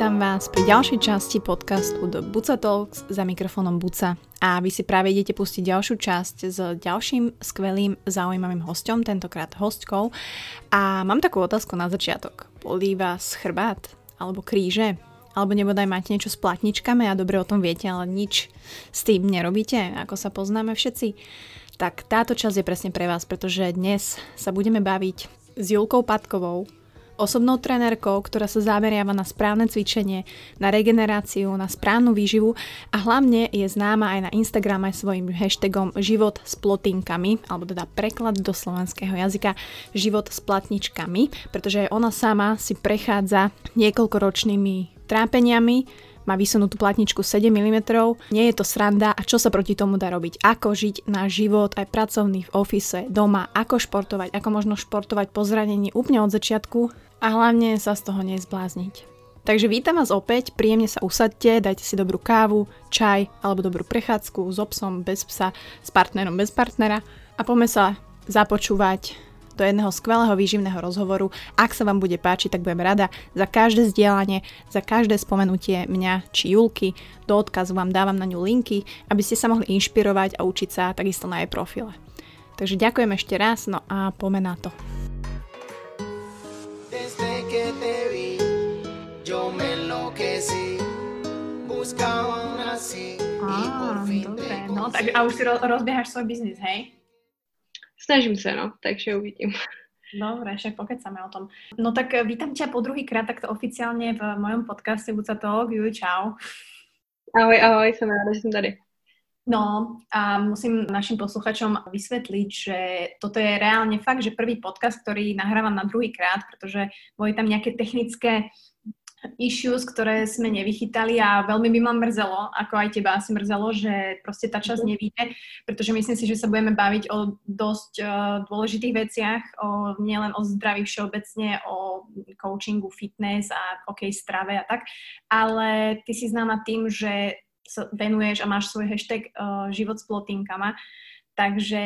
Vítam vás pri ďalšej časti podcastu do Buca Talks za mikrofónom Buca. A vy si práve idete pustiť ďalšiu časť s ďalším skvelým, zaujímavým hostom, tentokrát hostkou. A mám takú otázku na začiatok. Bolí vás chrbát? Alebo kríže? Alebo nebodaj máte niečo s platničkami a dobre o tom viete, ale nič s tým nerobíte, ako sa poznáme všetci? Tak táto časť je presne pre vás, pretože dnes sa budeme baviť s Julkou Patkovou, osobnou trenérkou, ktorá sa zameriava na správne cvičenie, na regeneráciu, na správnu výživu a hlavne je známa aj na Instagram aj svojim hashtagom život s plotinkami, alebo teda preklad do slovenského jazyka život s platničkami, pretože ona sama si prechádza niekoľkoročnými trápeniami, má vysunutú platničku 7 mm, nie je to sranda a čo sa proti tomu dá robiť, ako žiť na život aj pracovný v ofise, doma, ako športovať, ako možno športovať po zranení úplne od začiatku? A hlavne sa z toho nezblázniť. Takže vítam vás opäť, príjemne sa usadte, dajte si dobrú kávu, čaj alebo dobrú prechádzku s obsom, bez psa, s partnerom, bez partnera. A poďme sa započúvať do jedného skvelého výživného rozhovoru. Ak sa vám bude páčiť, tak budem rada za každé zdieľanie, za každé spomenutie mňa či Julky. Do odkazu vám dávam na ňu linky, aby ste sa mohli inšpirovať a učiť sa takisto na jej profile. Takže ďakujem ešte raz, no a poďme na to. que te vi, yo me enloquecí, buscaba una así ah, dobre, no, tak a už si ro- rozbiehaš svoj biznis, hej? Snažím se, no, takže uvidím. Dobre, však pokecame o tom. No tak eh, vítam ťa po druhý krát takto oficiálne v mojom podcaste Buca Talk. Juj, čau. Ahoj, ahoj, som ráda, že som tady. No a musím našim posluchačom vysvetliť, že toto je reálne fakt, že prvý podcast, ktorý nahrávam na druhý krát, pretože boli tam nejaké technické issues, ktoré sme nevychytali a veľmi by ma mrzelo, ako aj teba asi mrzelo, že proste tá časť mhm. nevíde, pretože myslím si, že sa budeme baviť o dosť uh, dôležitých veciach, o, nielen o zdraví všeobecne, o coachingu, fitness a ok, strave a tak, ale ty si známa tým, že sa venuješ a máš svoj hashtag uh, život s plotinkama. Takže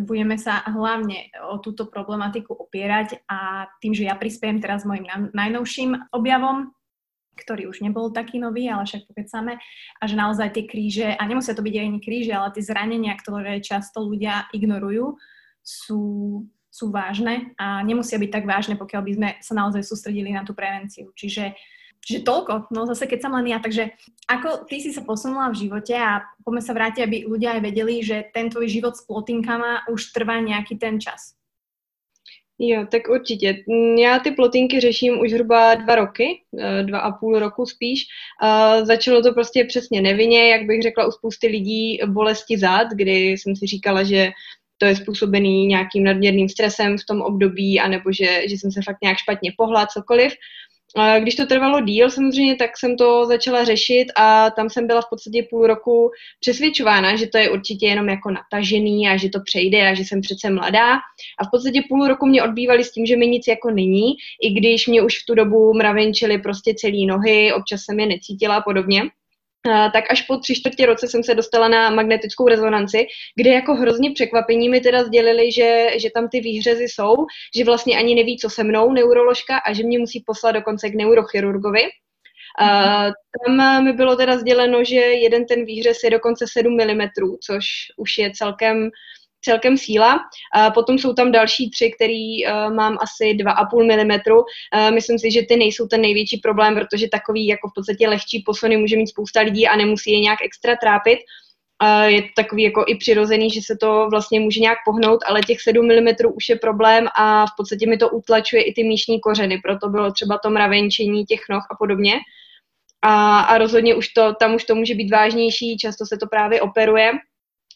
budeme sa hlavne o túto problematiku opierať a tým, že ja prispiem teraz mojim najnovším objavom, ktorý už nebol taký nový, ale však pokecame, a že naozaj tie kríže, a nemusia to byť ani kríže, ale tie zranenia, ktoré často ľudia ignorujú, sú, sú vážne a nemusia byť tak vážne, pokiaľ by sme sa naozaj sústredili na tú prevenciu. Čiže Čiže toľko, no zase keď len ja. Takže ako ty si sa posunula v živote a poďme sa vrátiť, aby ľudia aj vedeli, že ten tvoj život s plotinkama už trvá nějaký ten čas. Jo, tak určitě. Já ty plotinky řeším už zhruba dva roky, eh, dva a půl roku spíš. Začalo to prostě přesně nevinně, jak bych řekla u spousty lidí, bolesti zad, kdy jsem si říkala, že to je způsobený nějakým nadměrným stresem v tom období, anebo že, že jsem se fakt nějak špatně pohla, cokoliv. Když to trvalo díl samozřejmě, tak jsem to začala řešit a tam jsem byla v podstatě půl roku přesvědčována, že to je určitě jenom jako natažený a že to přejde a že jsem přece mladá. A v podstatě půl roku mě odbývali s tím, že mi nic jako není, i když mě už v tu dobu mravenčily prostě celý nohy, občas jsem je necítila a podobně tak až po tři čtvrtě roce jsem se dostala na magnetickou rezonanci, kde jako hrozně překvapení mi teda sdělili, že, že tam ty výhřezy jsou, že vlastně ani neví, co se mnou, neuroložka, a že mě musí poslat dokonce k neurochirurgovi. Uh, tam mi bylo teda sděleno, že jeden ten výhřez je dokonce 7 mm, což už je celkem celkem síla. Potom jsou tam další tři, který uh, mám asi 2,5 mm. Uh, myslím si, že ty nejsou ten největší problém, protože takový jako v podstatě lehčí posuny může mít spousta lidí a nemusí je nějak extra trápit. Uh, je to takový jako i přirozený, že se to vlastně může nějak pohnout, ale těch 7 mm už je problém a v podstatě mi to utlačuje i ty míšní kořeny, proto bylo třeba to mravenčení těch noh a podobně. A, a rozhodně už to, tam už to může být vážnější, často se to právě operuje,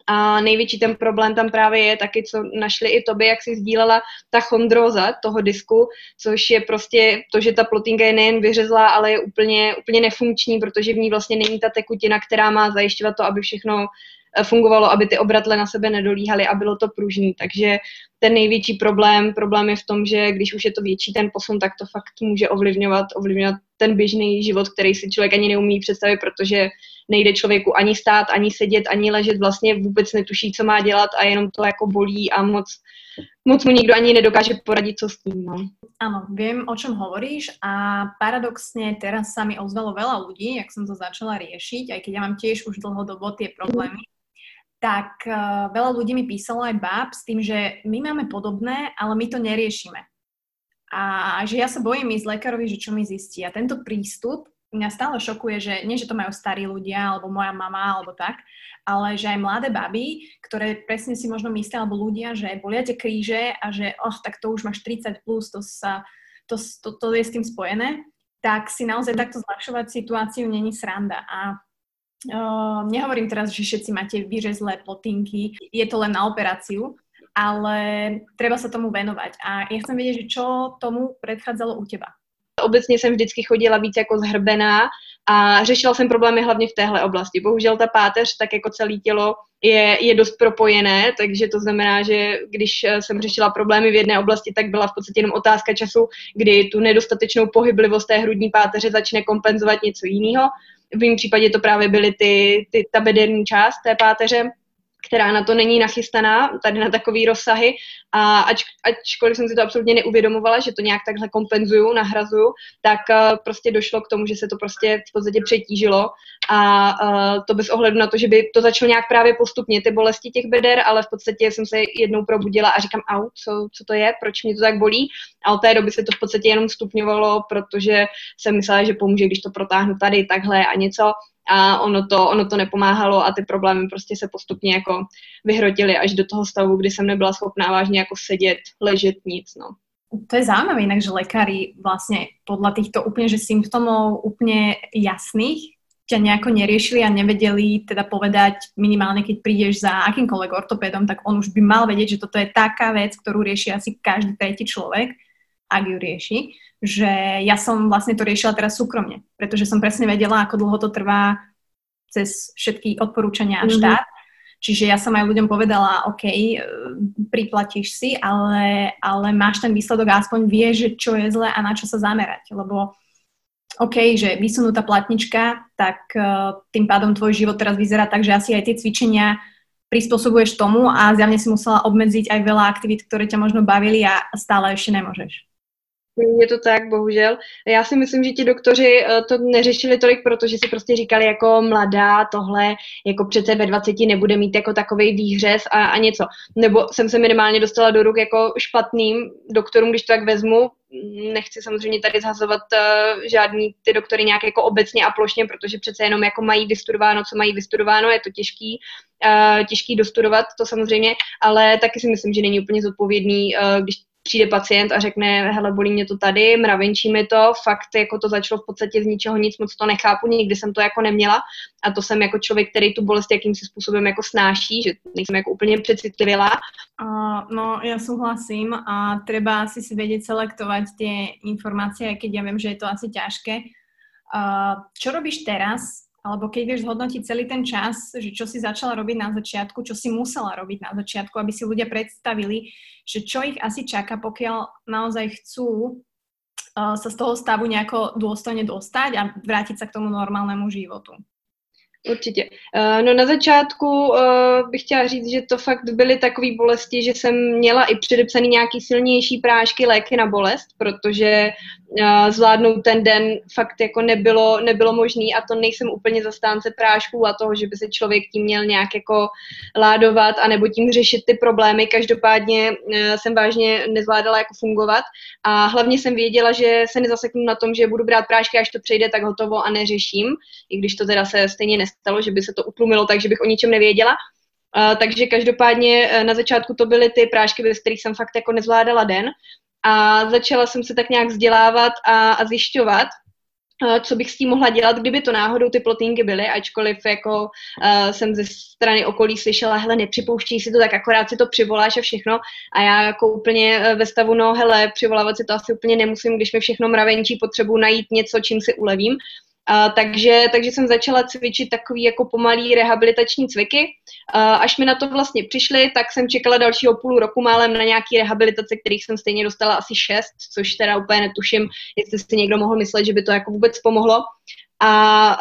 a největší ten problém tam právě je taky, co našli i tobě, jak si sdílela, ta chondroza toho disku, což je prostě to, že ta plotinka je nejen vyřezlá, ale je úplně, úplně nefunkční, protože v ní vlastně není ta tekutina, která má zajišťovat to, aby všechno eh, fungovalo, aby ty obratle na sebe nedolíhaly a bylo to pružný. Takže ten největší problém, problém je v tom, že když už je to větší ten posun, tak to fakt může ovlivňovat, ovlivňovat ten běžný život, který si člověk ani neumí představit, protože nejde člověku ani stát, ani sedět, ani ležet, vlastně vůbec netuší, co má dělat a jenom to jako bolí a moc, moc mu nikdo ani nedokáže poradit, co s tím. No. Áno, viem, o čom hovoríš a paradoxne teraz sa mi ozvalo veľa ľudí, jak som to začala riešiť, aj keď ja mám tiež už dlhodobo tie problémy, tak uh, veľa ľudí mi písalo aj báb s tým, že my máme podobné, ale my to neriešime. A že ja sa bojím ísť lekárovi, že čo mi zistí. A tento prístup mňa stále šokuje, že nie, že to majú starí ľudia, alebo moja mama, alebo tak, ale že aj mladé baby, ktoré presne si možno myslia, alebo ľudia, že bolia tie kríže a že oh, tak to už máš 30 plus, to, sa, to, to, to je s tým spojené, tak si naozaj takto zľahšovať situáciu není sranda. A uh, nehovorím teraz, že všetci máte vyřezlé plotinky, je to len na operáciu, ale treba sa tomu venovať. A ja chcem vedieť, že čo tomu predchádzalo u teba. Obecně jsem vždycky chodila víc jako zhrbená a řešila jsem problémy hlavně v téhle oblasti. Bohužel ta páteř, tak jako celé tělo, je, je dost propojené, takže to znamená, že když eh, jsem řešila problémy v jedné oblasti, tak byla v podstatě jenom otázka času, kdy tu nedostatečnou pohyblivost té hrudní páteře začne kompenzovat něco jiného. V mém případě to právě byly ty, ty, ta bederní část té páteře, která na to není nachystaná, tady na takový rozsahy. A ač, ačkoliv jsem si to absolutně neuvědomovala, že to nějak takhle kompenzuju, nahrazuju, tak uh, prostě došlo k tomu, že se to prostě v podstatě přetížilo. A uh, to bez ohledu na to, že by to začalo nějak právě postupně, ty bolesti těch beder, ale v podstatě jsem se jednou probudila a říkám, au, co, co to je, proč mě to tak bolí? A od té doby se to v podstatě jenom stupňovalo, protože jsem myslela, že pomůže, když to protáhnu tady takhle a něco a ono to, ono to nepomáhalo a ty problémy prostě se postupně jako vyhrotily až do toho stavu, kdy jsem nebyla schopná vážně jako sedět, ležet, nic, no. To je zaujímavé inak, že lekári vlastne podľa týchto úplne že symptómov úplne jasných ťa nejako neriešili a nevedeli teda povedať minimálne, keď prídeš za akýmkoľvek ortopédom, tak on už by mal vedieť, že toto je taká vec, ktorú rieši asi každý tretí človek, ak ju rieši že ja som vlastne to riešila teraz súkromne, pretože som presne vedela, ako dlho to trvá cez všetky odporúčania a mhm. štát. Mm-hmm. Čiže ja som aj ľuďom povedala, OK, e, priplatíš si, ale, ale máš ten výsledok a aspoň vieš, že čo je zle a na čo sa zamerať. Lebo OK, že vysunutá platnička, tak uh, tým pádom tvoj život teraz vyzerá tak, že asi aj tie cvičenia prispôsobuješ tomu a zjavne si musela obmedziť aj veľa aktivít, ktoré ťa možno bavili a stále ešte nemôžeš. Je to tak, bohužel. Já si myslím, že ti doktoři eh, to neřešili tolik, protože si prostě říkali jako mladá, tohle jako přece ve 20 nebude mít jako takový výhřez a, a něco. Nebo jsem se minimálně dostala do ruk jako špatným doktorům, když to tak vezmu. Nechci samozřejmě tady zhazovat uh, žádný ty doktory nějak jako obecně a plošně, protože přece jenom jako mají vystudováno, co mají vystudováno, je to těžký, uh, těžký dostudovat, to samozřejmě, ale taky si myslím, že není úplně zodpovědný, uh, když přijde pacient a řekne, hele, bolí mě to tady, mravenčí mi to, fakt jako to začalo v podstatě z ničeho nic, moc to nechápu, nikdy jsem to jako neměla a to jsem jako člověk, který tu bolest jakýmsi způsobem jako snáší, že nejsem jako úplně přecitlivělá. Uh, no, ja súhlasím a treba asi si vedieť selektovať tie informácie, aj keď ja viem, že je to asi ťažké. Uh, čo robíš teraz, alebo keď vieš zhodnotiť celý ten čas, že čo si začala robiť na začiatku, čo si musela robiť na začiatku, aby si ľudia predstavili, že čo ich asi čaká, pokiaľ naozaj chcú uh, sa z toho stavu nejako dôstojne dostať a vrátiť sa k tomu normálnemu životu. Určitě. Uh, no na začátku uh, bych chtěla říct, že to fakt byly takové bolesti, že jsem měla i předepsaný nějaký silnější prášky, léky na bolest, protože uh, zvládnout ten den fakt jako nebylo, nebylo možný a to nejsem úplně zastánce prášků a toho, že by se člověk tím měl nějak jako ládovat a nebo tím řešit ty problémy. Každopádně jsem vážně nezvládala jako fungovat a hlavně jsem věděla, že se nezaseknu na tom, že budu brát prášky, až to přejde, tak hotovo a neřeším, i když to teda se stejně nestalo, že by se to utlumilo tak, že bych o ničem nevěděla. Takže každopádně uh, na začátku to byly ty prášky, ve kterých jsem fakt jako nezvládala den a začala jsem se tak nějak vzdělávat a, a zjišťovat, uh, co bych s tím mohla dělat, kdyby to náhodou ty plotínky byly, ačkoliv jako uh, jsem ze strany okolí slyšela, hele, nepřipouštěj si to, tak akorát si to přivoláš a všechno. A já jako úplně ve stavu, no hele, přivolávat si to asi úplně nemusím, když mi všechno mravenčí, potřebuji najít něco, čím si ulevím. Uh, takže, takže jsem začala cvičit takový jako pomalý rehabilitační cviky. Uh, až mi na to vlastně přišly, tak jsem čekala dalšího půl roku málem na nějaký rehabilitace, kterých jsem stejně dostala asi šest, což teda úplně netuším, jestli si někdo mohl myslet, že by to jako vůbec pomohlo. A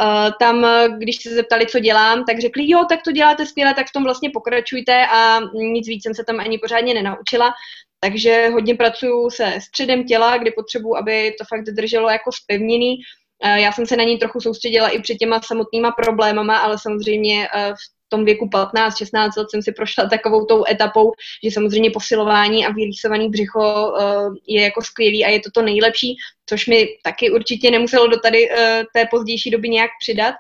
uh, tam, když se zeptali, co dělám, tak řekli, jo, tak to děláte skvěle, tak v tom vlastně pokračujte a nic víc jsem se tam ani pořádně nenaučila. Takže hodně pracuju se středem těla, kdy potřebuji, aby to fakt drželo jako spevněný. Já jsem se na ní trochu soustředila i před těma samotnýma problémama, ale samozřejmě v tom věku 15-16 let jsem si prošla takovou tou etapou, že samozřejmě posilování a vylísovaný břicho uh, je jako skvělý a je to to nejlepší, což mi taky určitě nemuselo do tady té pozdější doby nějak přidat.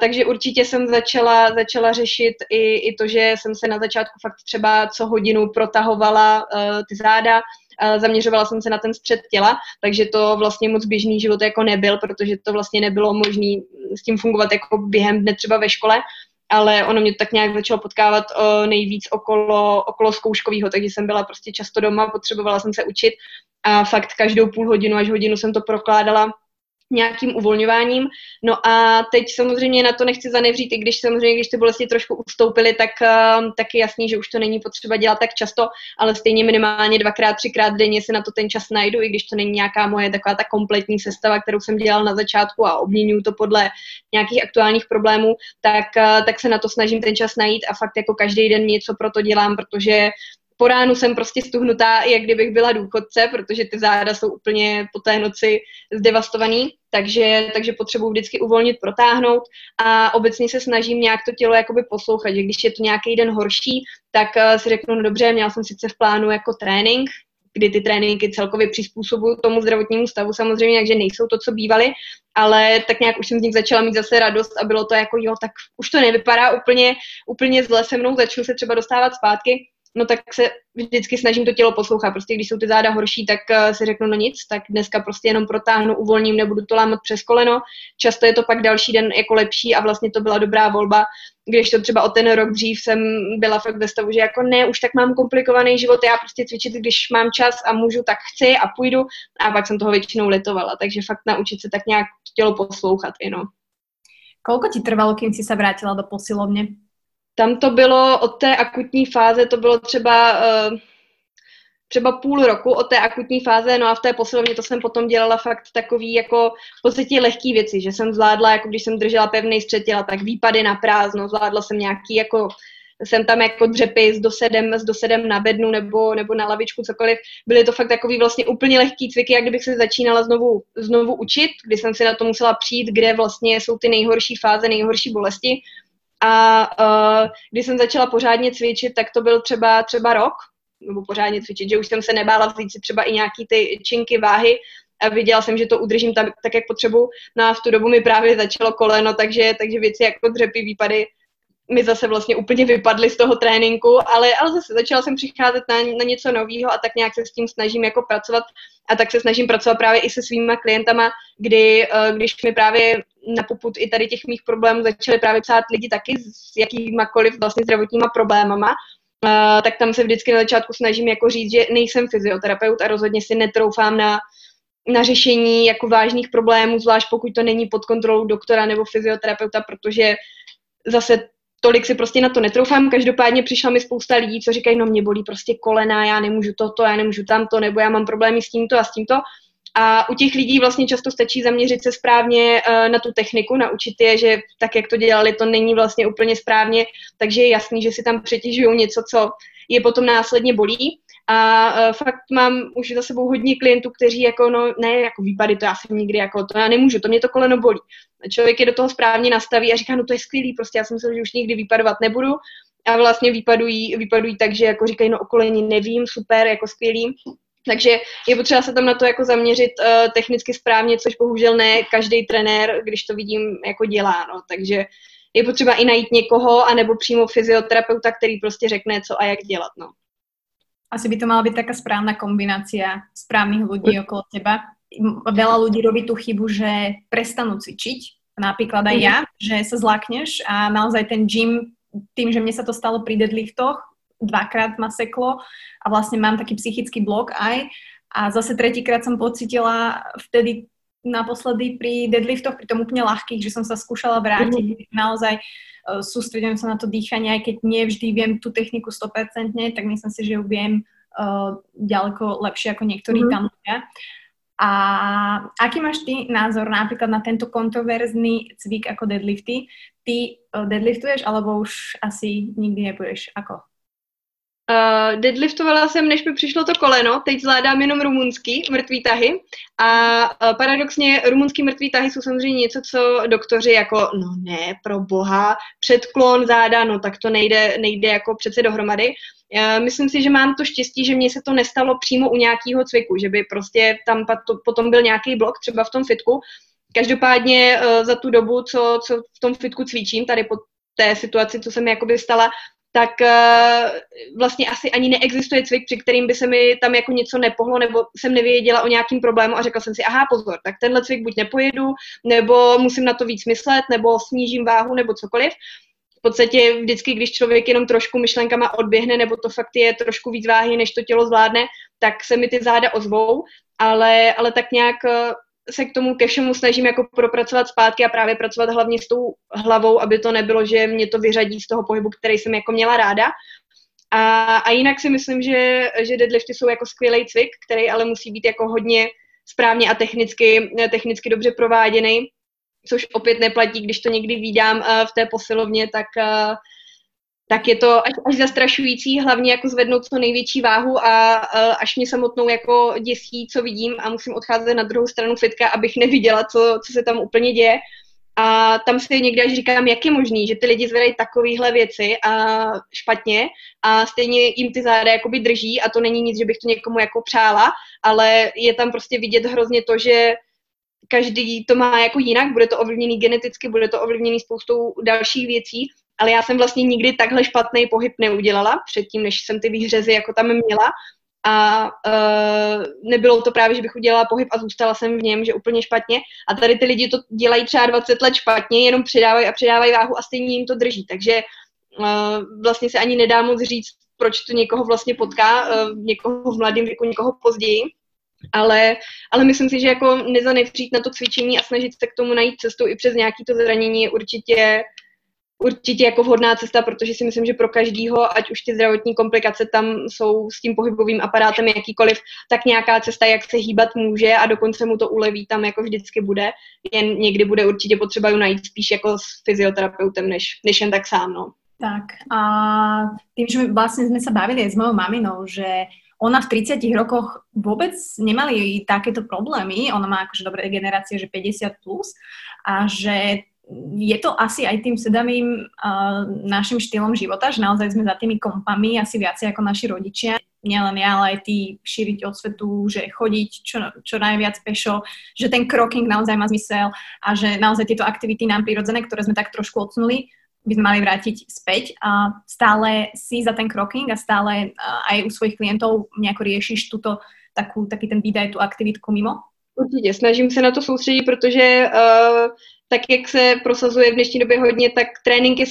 Takže určitě jsem začala, začala řešit i, i to, že jsem se na začátku fakt třeba co hodinu protahovala ty záda, zaměřovala jsem se na ten střed těla, takže to vlastně moc běžný život jako nebyl, protože to vlastně nebylo možné s tím fungovat jako během dne třeba ve škole ale ono mě tak nějak začalo potkávat o, nejvíc okolo, okolo zkouškového, takže jsem byla prostě často doma, potřebovala jsem se učit a fakt každou půl hodinu až hodinu jsem to prokládala nějakým uvolňováním. No a teď samozřejmě na to nechci zanevřít, i když samozřejmě, když ty bolesti trošku ustoupily, tak uh, taky jasný, že už to není potřeba dělat tak často, ale stejně minimálně dvakrát, třikrát denně si na to ten čas najdu, i když to není nějaká moje taková ta kompletní sestava, kterou jsem dělala na začátku a obměňuju to podle nějakých aktuálních problémů, tak, uh, tak se na to snažím ten čas najít a fakt jako každý den něco pro to dělám, protože po ránu jsem prostě stuhnutá, jak kdybych byla důchodce, protože ty záda jsou úplně po té noci zdevastovaný, takže, takže potřebuji vždycky uvolnit, protáhnout a obecně se snažím nějak to tělo jakoby poslouchat, že když je to nějaký den horší, tak uh, si řeknu, no dobře, měla jsem sice v plánu jako trénink, kdy ty tréninky celkově přizpůsobují tomu zdravotnímu stavu samozřejmě, takže nejsou to, co bývaly, ale tak nějak už jsem z nich začala mít zase radost a bylo to jako, jo, tak už to nevypadá úplně, úplně zle se mnou, začnu se třeba dostávat zpátky, no tak se vždycky snažím to tělo poslouchat. Prostě když jsou ty záda horší, tak uh, si řeknu no nic, tak dneska prostě jenom protáhnu, uvolním, nebudu to lámat přes koleno. Často je to pak další den jako lepší a vlastně to byla dobrá volba, když to třeba o ten rok dřív jsem byla fakt ve stavu, že jako ne, už tak mám komplikovaný život, já prostě cvičit, když mám čas a můžu, tak chci a půjdu a pak jsem toho většinou litovala, takže fakt naučit se tak nějak tělo poslouchat, jenom. Kolko ti trvalo, kým si se vrátila do posilovně? Tam to bylo od té akutní fáze, to bylo třeba uh, třeba půl roku od té akutní fáze, no a v té posilovně to jsem potom dělala fakt takový jako v podstatě lehký věci, že jsem zvládla, jako když jsem držela pevný střed těla, tak výpady na prázdno, zvládla jsem nějaký jako jsem tam jako dřepy s dosedem, s dosedem na bednu nebo, nebo na lavičku, cokoliv. Byly to fakt takový vlastně úplně lehký cviky, jak kdybych se začínala znovu, znovu učit, kdy jsem si na to musela přijít, kde vlastně jsou ty nejhorší fáze, nejhorší bolesti a uh, když jsem začala pořádně cvičit, tak to byl třeba, třeba rok, nebo pořádně cvičit, že už jsem se nebála vzít si třeba i nějaký ty činky, váhy a viděla jsem, že to udržím tak, tak jak potřebuji. No a v tu dobu mi právě začalo koleno, takže, takže věci jako dřepy, výpady mi zase vlastně úplně vypadly z toho tréninku, ale, ale zase začala jsem přicházet na, na něco nového a tak nějak se s tím snažím jako pracovat a tak se snažím pracovat právě i se svýma klientama, kdy, eh, když mi právě na poput i tady těch mých problémů začaly právě psát lidi taky s jakýmakoliv vlastně zdravotníma problémama, Uh, tak tam se vždycky na začátku snažím jako říct, že nejsem fyzioterapeut a rozhodně si netroufám na, na řešení jako vážných problémů, zvlášť pokud to není pod kontrolou doktora nebo fyzioterapeuta, protože zase tolik si prostě na to netroufám. Každopádně přišla mi spousta lidí, co říkají, no mě bolí prostě kolena, já nemůžu toto, já nemůžu tamto, nebo já mám problémy s tímto a s tímto. A u těch lidí vlastně často stačí zaměřit se správně uh, na tu techniku, naučit je, že tak, jak to dělali, to není vlastně úplně správně, takže je jasný, že si tam přetěžují něco, co je potom následně bolí. A uh, fakt mám už za sebou hodně klientů, kteří jako, no ne, jako výpady, to já jsem nikdy, jako to já nemůžu, to mě to koleno bolí. Člověk je do toho správně nastaví a říká, no to je skvělý, prostě já jsem myslel, že už nikdy vypadovat nebudu. A vlastně vypadují, vypadují tak, že jako říkají, no o koleni nevím, super, jako skvělý. Takže je potřeba se tam na to jako zaměřit uh, technicky správně, což bohužel ne každý trenér, když to vidím, jako dělá. No. Takže je potřeba i najít někoho, anebo přímo fyzioterapeuta, který prostě řekne, co a jak dělat. No. Asi by to mala byť taká správna kombinácia správnych ľudí okolo teba. Veľa ľudí robí tú chybu, že prestanú cvičiť, napríklad aj ja, že sa zlakneš a naozaj ten gym, tým, že mne sa to stalo pri deadliftoch, dvakrát ma seklo a vlastne mám taký psychický blok aj. A zase tretíkrát som pocitila vtedy naposledy pri deadliftoch, pri tom úplne ľahkých, že som sa skúšala vrátiť. Mm-hmm. Naozaj uh, sústredím sa na to dýchanie, aj keď nie vždy viem tú techniku 100%, tak myslím si, že ju viem uh, ďaleko lepšie ako niektorí mm-hmm. tam ľudia. A aký máš ty názor napríklad na tento kontroverzný cvik ako deadlifty? Ty eh, deadliftuješ, alebo už asi nikdy nebudeš? Ako? Uh, deadliftovala jsem, než mi přišlo to koleno, teď zvládám jenom rumunský mrtvý tahy a uh, paradoxně rumunský mrtvý tahy jsou samozřejmě něco, co doktoři jako, no ne, pro boha, předklon záda, no tak to nejde, nejde jako přece dohromady. Uh, myslím si, že mám to štěstí, že mně se to nestalo přímo u nějakého cviku, že by prostě tam potom byl nějaký blok, třeba v tom fitku. Každopádně uh, za tu dobu, co, co v tom fitku cvičím, tady po té situaci, co se mi jakoby stala, tak uh, vlastně asi ani neexistuje cvik, při kterým by se mi tam jako něco nepohlo, nebo jsem nevěděla o nějakým problému a řekla jsem si, aha, pozor, tak tenhle cvik buď nepojedu, nebo musím na to víc myslet, nebo snížím váhu, nebo cokoliv. V podstatě vždycky, když člověk jenom trošku myšlenkama odběhne, nebo to fakt je trošku víc váhy, než to tělo zvládne, tak se mi ty záda ozvou, ale, ale tak nějak eh, se k tomu ke všemu snažím jako propracovat zpátky a právě pracovat hlavně s tou hlavou, aby to nebylo, že mě to vyřadí z toho pohybu, který jsem jako měla ráda. A, a jinak si myslím, že, že deadlifty jsou jako skvělý cvik, který ale musí být jako hodně správně a technicky, technicky dobře prováděný, což opět neplatí, když to někdy vídám uh, v té posilovně, tak uh, tak je to až, až zastrašující, hlavně jako zvednout co největší váhu a, až mě samotnou jako děsí, co vidím a musím odcházet na druhou stranu fitka, abych neviděla, co, co se tam úplně děje. A tam si někdy až říkám, jak je možný, že ty lidi zvedají takovéhle věci a špatně a stejně jim ty záda jakoby drží a to není nic, že bych to někomu jako přála, ale je tam prostě vidět hrozně to, že každý to má jako jinak, bude to ovlivněný geneticky, bude to ovlivněný spoustou dalších věcí ale já jsem vlastně nikdy takhle špatný pohyb neudělala předtím, než jsem ty výhřezy jako tam měla a uh, nebylo to právě, že bych udělala pohyb a zůstala jsem v něm, že úplně špatně. A tady ty lidi to dělají třeba 20 let špatně, jenom přidávají a přidávají váhu a stejně jim to drží. Takže uh, vlastně se ani nedá moc říct, proč to někoho vlastně potká, uh, někoho v mladém věku, někoho později. Ale, ale myslím si, že jako nezanevřít na to cvičení a snažit se k tomu najít cestu i přes nějaký to zranění je určitě určitě jako vhodná cesta, protože si myslím, že pro každýho, ať už ty zdravotní komplikace tam jsou s tím pohybovým aparátem jakýkoliv, tak nějaká cesta, jak se hýbat může a dokonce mu to uleví, tam jako vždycky bude. Jen někdy bude určitě potřeba ju najít spíš jako s fyzioterapeutem, než, než jen tak sám. No. Tak a tým, že vlastne sme sa bavili s mojou maminou, že ona v 30 rokoch vôbec nemali takéto problémy, ona má akože dobré generácie, že 50 plus a že je to asi aj tým sedavým uh, našim štýlom života, že naozaj sme za tými kompami asi viacej ako naši rodičia. Nielen ja, ale aj tí šíriť osvetu, že chodiť čo, čo najviac pešo, že ten kroking naozaj má zmysel a že naozaj tieto aktivity nám prirodzené, ktoré sme tak trošku odsunuli, by sme mali vrátiť späť. A stále si za ten kroking a stále aj u svojich klientov nejako riešiš túto takú, taký ten výdaj, tú aktivitku mimo? Určitě, snažím se na to soustředit, protože uh, tak jak se prosazuje v dnešní době hodně, tak trénink je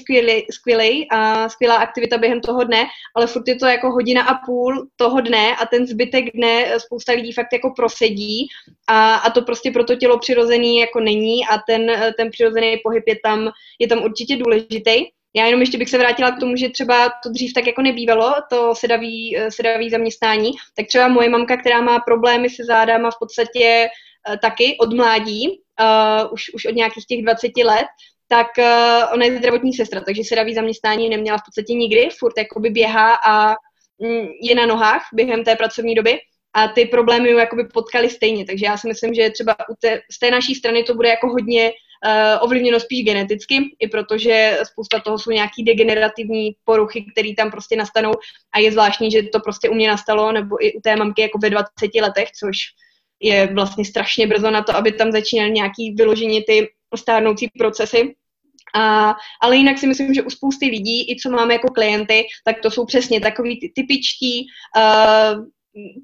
skvělý, a skvělá aktivita během toho dne, ale furt je to jako hodina a půl toho dne a ten zbytek dne spousta lidí fakt jako prosedí a, a to prostě pro to tělo přirozený jako není a ten, ten přirozený pohyb je tam, je tam určitě důležitý. Já jenom ještě bych se vrátila k tomu, že třeba to dřív tak jako nebývalo, to sedavý, sedavý zaměstnání, tak třeba moje mamka, která má problémy se zádama v podstatě eh, taky od mládí, uh, už, už od nějakých těch 20 let, tak uh, ona je zdravotní sestra, takže sedavý zaměstnání neměla v podstatě nikdy, furt jakoby běhá a mm, je na nohách během té pracovní doby a ty problémy ju jakoby potkaly stejně, takže já si myslím, že třeba u té, z té naší strany to bude jako hodně uh, ovlivněno spíš geneticky, i protože spousta toho jsou nějaký degenerativní poruchy, které tam prostě nastanou a je zvláštní, že to prostě u mě nastalo, nebo i u té mamky jako ve 20 letech, což je vlastně strašně brzo na to, aby tam začínaly nějaký vyložení ty stárnoucí procesy. A, ale jinak si myslím, že u spousty lidí, i co máme jako klienty, tak to jsou přesně takový ty typičtí uh,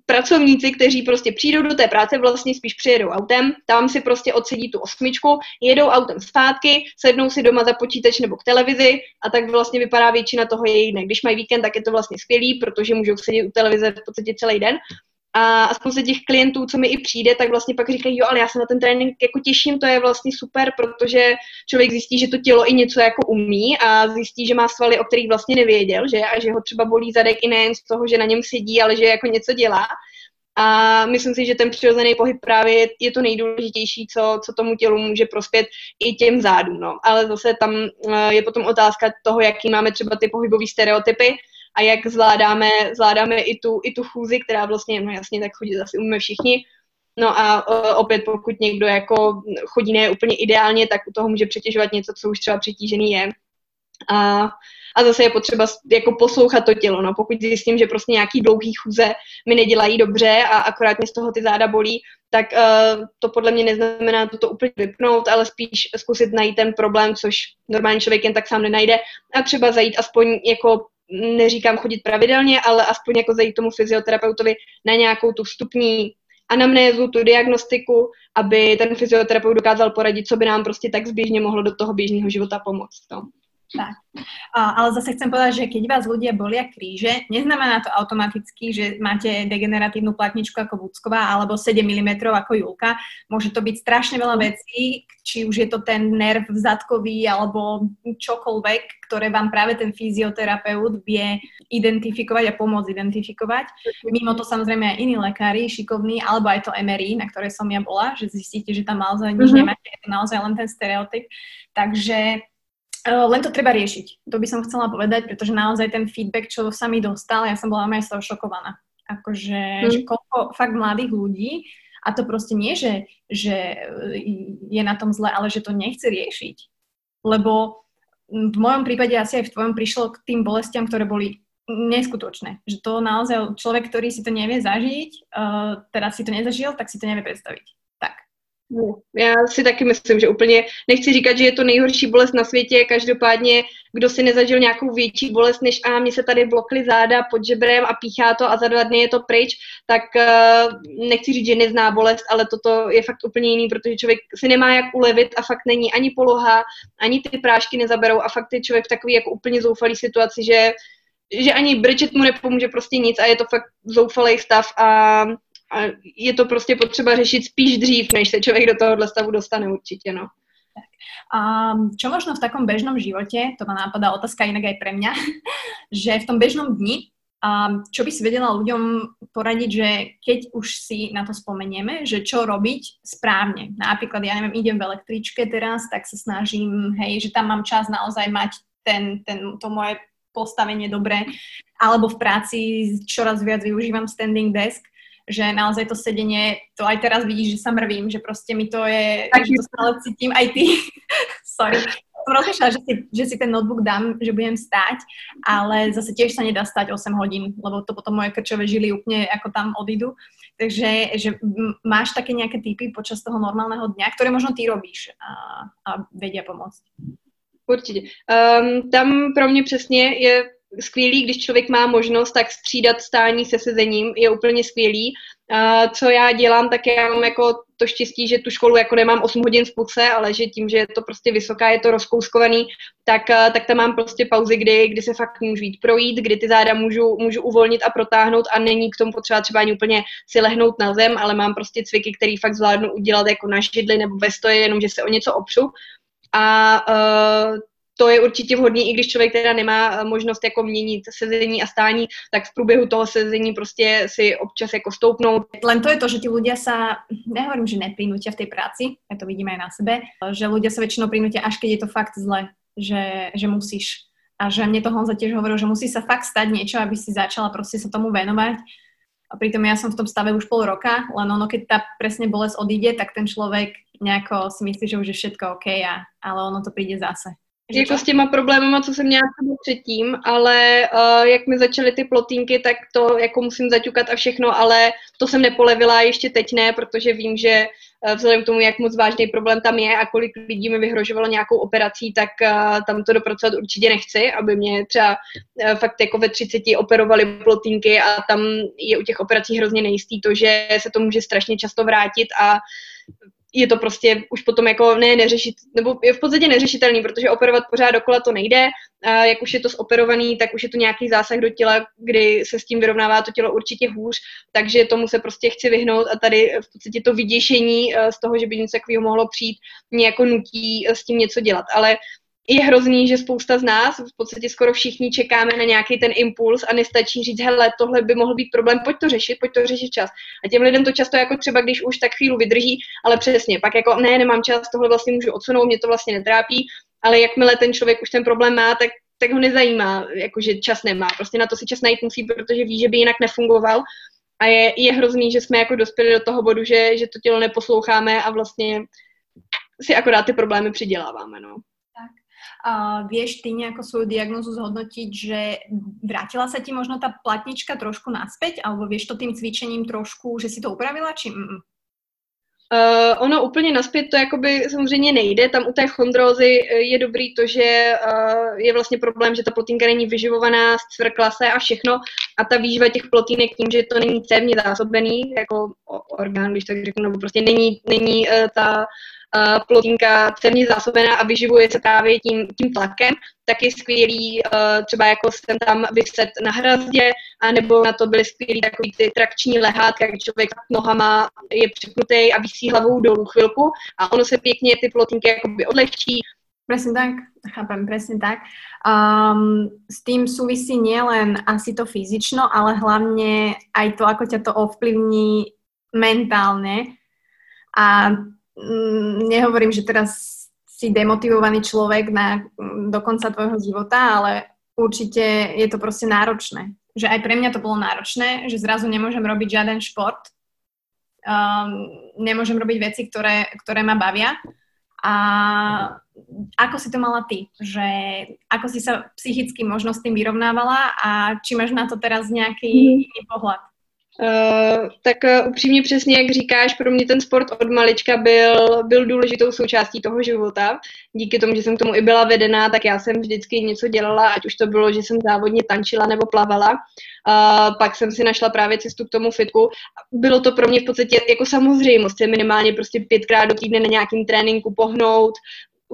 pracovníci, kteří prostě přijdou do té práce, vlastně spíš přijedou autem, tam si prostě odsedí tu osmičku, jedou autem zpátky, sednou si doma za počítač nebo k televizi a tak vlastně vypadá většina toho je jiné. Když mají víkend, tak je to vlastně skvělý, protože můžou sedět u televize v podstatě celý den a spousta těch klientů, co mi i přijde, tak vlastně pak říkají, jo, ale já se na ten trénink jako těším, to je vlastně super, protože člověk zjistí, že to tělo i něco jako umí a zjistí, že má svaly, o kterých vlastně nevěděl, že a že ho třeba bolí zadek i nejen z toho, že na něm sedí, ale že jako něco dělá. A myslím si, že ten přirozený pohyb právě je, to nejdůležitější, co, co tomu tělu může prospět i těm zádům. No. Ale zase tam uh, je potom otázka toho, jaký máme třeba ty pohybové stereotypy a jak zvládáme, zvládáme i tu, i tu chůzi, která vlastně, no jasně, tak chodit zase umíme všichni, No a uh, opět, pokud někdo jako chodí ne úplně ideálně, tak u toho může přetěžovat něco, co už třeba přetížený je. A, a zase je potřeba jako poslouchat to tělo. No. Pokud zjistím, že prostě nějaký dlouhý chůze mi nedělají dobře a akorát mě z toho ty záda bolí, tak uh, to podle mě neznamená to úplně vypnout, ale spíš zkusit najít ten problém, což normální člověk jen tak sám nenajde a třeba zajít aspoň jako neříkám chodit pravidelně, ale aspoň jako zajít tomu fyzioterapeutovi na nějakou tu vstupní anamnézu, tu diagnostiku, aby ten fyzioterapeut dokázal poradit, co by nám prostě tak zběžně mohlo do toho běžného života pomoct. No. Tak. Ale zase chcem povedať, že keď vás ľudia bolia kríže, neznamená to automaticky, že máte degeneratívnu platničku ako Vúcková alebo 7 mm ako Julka. Môže to byť strašne veľa vecí, či už je to ten nerv zadkový alebo čokoľvek, ktoré vám práve ten fyzioterapeut vie identifikovať a pomôcť identifikovať. Mimo to samozrejme aj iní lekári, šikovní, alebo aj to MRI, na ktoré som ja bola, že zistíte, že tam naozaj nič mm-hmm. nemáte, je to naozaj len ten stereotyp. Takže len to treba riešiť. To by som chcela povedať, pretože naozaj ten feedback, čo sa mi dostal, ja som bola aj z toho šokovaná. Akože, mm. že koľko fakt mladých ľudí, a to proste nie, že, že je na tom zle, ale že to nechce riešiť. Lebo v mojom prípade asi aj v tvojom prišlo k tým bolestiam, ktoré boli neskutočné. Že to naozaj človek, ktorý si to nevie zažiť, uh, teraz si to nezažil, tak si to nevie predstaviť. No, já si taky myslím, že úplně nechci říkat, že je to nejhorší bolest na světě, každopádně kdo si nezažil nějakou větší bolest, než a mě se tady blokly záda pod žebrem a píchá to a za dva dny je to pryč, tak uh, nechci říct, že nezná bolest, ale toto je fakt úplně jiný, protože člověk si nemá jak ulevit a fakt není ani poloha, ani ty prášky nezaberou a fakt je člověk v takový jako úplně zoufalý situaci, že že ani brečet mu nepomůže prostě nic a je to fakt zoufalý stav a a je to prostě potřeba řešit spíš dřív, než se člověk do tohohle stavu dostane určitě, no. A čo možno v takom bežnom živote, to ma napadá otázka inak aj pre mňa, že v tom bežnom dni, a čo by si vedela ľuďom poradiť, že keď už si na to spomenieme, že čo robiť správne. Napríklad, ja neviem, idem v električke teraz, tak sa snažím, hej, že tam mám čas naozaj mať ten, ten, to moje postavenie dobré, alebo v práci čoraz viac využívam standing desk, že naozaj to sedenie, to aj teraz vidíš, že sa mrvím, že proste mi to je, tak, že to stále cítim, aj ty, sorry, som rozmýšľala, že si, že si ten notebook dám, že budem stáť, ale zase tiež sa nedá stať 8 hodín, lebo to potom moje krčové žily úplne ako tam odídu. Takže že máš také nejaké typy počas toho normálneho dňa, ktoré možno ty robíš a, a vedia pomôcť. Určitě. Um, tam pro mě přesně je skvělý, když člověk má možnost tak střídat stání se sezením, je úplně skvělý. Uh, co já dělám, tak já mám jako to štěstí, že tu školu jako nemám 8 hodin v puse, ale že tím, že je to prostě vysoká, je to rozkouskovaný, tak, uh, tak tam mám prostě pauzy, kdy, kdy se fakt můžu jít projít, kdy ty záda můžu, můžu uvolnit a protáhnout a není k tomu potřeba třeba ani úplně si lehnout na zem, ale mám prostě cviky, které fakt zvládnu udělat jako na židli nebo ve stoje, jenom že se o něco opřu. A uh, to je určitě vhodný, i když člověk teda nemá eh, možnost jako měnit sezení a stání, tak v průběhu toho sezení prostě si občas jako stoupnout. Len to je to, že ti ľudia sa, nehovorím, že neprinútia v tej práci, ja to vidím aj na sebe, že ľudia sa väčšinou prinútia, až keď je to fakt zle, že, že musíš. A že mne to Honza tiež hovoril, že musí sa fakt stať niečo, aby si začala proste sa tomu venovať. A pritom ja som v tom stave už pol roka, len ono, keď tá presne bolesť odíde, tak ten človek nejako si myslí, že už je všetko OK, a, ale ono to príde zase. Jako s těma problémama, co jsem měla předtím, ale uh, jak mi začaly ty plotínky, tak to jako musím zaťukat a všechno, ale to jsem nepolevila, ještě teď ne, protože vím, že uh, vzhledem k tomu, jak moc vážný problém tam je a kolik lidí mi vyhrožovalo nějakou operací, tak uh, tam to dopracovat určitě nechci, aby mě třeba uh, fakt jako ve 30 operovali plotínky a tam je u těch operací hrozně nejistý to, že se to může strašně často vrátit a je to prostě už potom jako ne neřešit, nebo je v podstatě neřešitelný, protože operovat pořád dokola to nejde. A jak už je to zoperovaný, tak už je to nějaký zásah do těla, kdy se s tím vyrovnává to tělo určitě hůř, takže tomu se prostě chci vyhnout a tady v podstatě to vyděšení eh, z toho, že by něco takového mohlo přijít, mě jako nutí eh, s tím něco dělat. Ale je hrozný, že spousta z nás, v podstatě skoro všichni čekáme na nějaký ten impuls a nestačí říct, hele, tohle by mohl být problém, pojď to řešit, pojď to řešit čas. A těm lidem to často jako třeba, když už tak chvíli vydrží, ale přesně, pak jako ne, nemám čas, tohle vlastně můžu odsunout, mě to vlastně netrápí, ale jakmile ten člověk už ten problém má, tak, tak ho nezajímá, jakože čas nemá. Prostě na to si čas najít musí, protože ví, že by jinak nefungoval. A je, je hrozný, že jsme jako dospěli do toho bodu, že, že to tělo neposloucháme a vlastně si akorát ty problémy přiděláváme. No. Uh, vieš ty nejakú svoju diagnozu zhodnotiť, že vrátila sa ti možno tá platnička trošku naspäť, alebo vieš to tým cvičením trošku, že si to upravila, či... Uh, ono úplně naspět to jakoby samozřejmě nejde. Tam u té chondrózy eh, je dobrý to, že uh, je vlastně problém, že ta plotínka není vyživovaná, zcvrkla se a všechno. A ta výživa těch plotínek tím, že to není cévně zásobený, jako orgán, když tak řeknu, nebo prostě není, není uh, ta plotínka cevně zásobená a vyživuje se právě tím, tím tlakem, tak je skvělý třeba jako jsem tam vyset na hrazdě, anebo na to byly skvělý takový ty trakční lehátka, kdy člověk nohama je připnutý a vysí hlavou dolů chvilku a ono se pěkně ty plotínky jakoby odlehčí. Presne tak, chápem, presne tak. Um, s tým súvisí nielen asi to fyzično, ale hlavne aj to, ako ťa to ovplyvní mentálne. A nehovorím, že teraz si demotivovaný človek na, mm, do konca tvojho života, ale určite je to proste náročné. Že aj pre mňa to bolo náročné, že zrazu nemôžem robiť žiaden šport, um, nemôžem robiť veci, ktoré, ktoré ma bavia. A ako si to mala ty? Že ako si sa psychicky možno s tým vyrovnávala a či máš na to teraz nejaký mm. iný pohľad? Uh, tak uh, upřímně přesně, jak říkáš, pro mě ten sport od malička byl, byl důležitou součástí toho života. Díky tomu, že jsem k tomu i byla vedená, tak já jsem vždycky něco dělala, ať už to bylo, že jsem závodně tančila nebo plavala. Uh, pak jsem si našla právě cestu k tomu fitku. Bylo to pro mě v podstatě jako samozřejmost, minimálně prostě pětkrát do týdne na nějakým tréninku pohnout,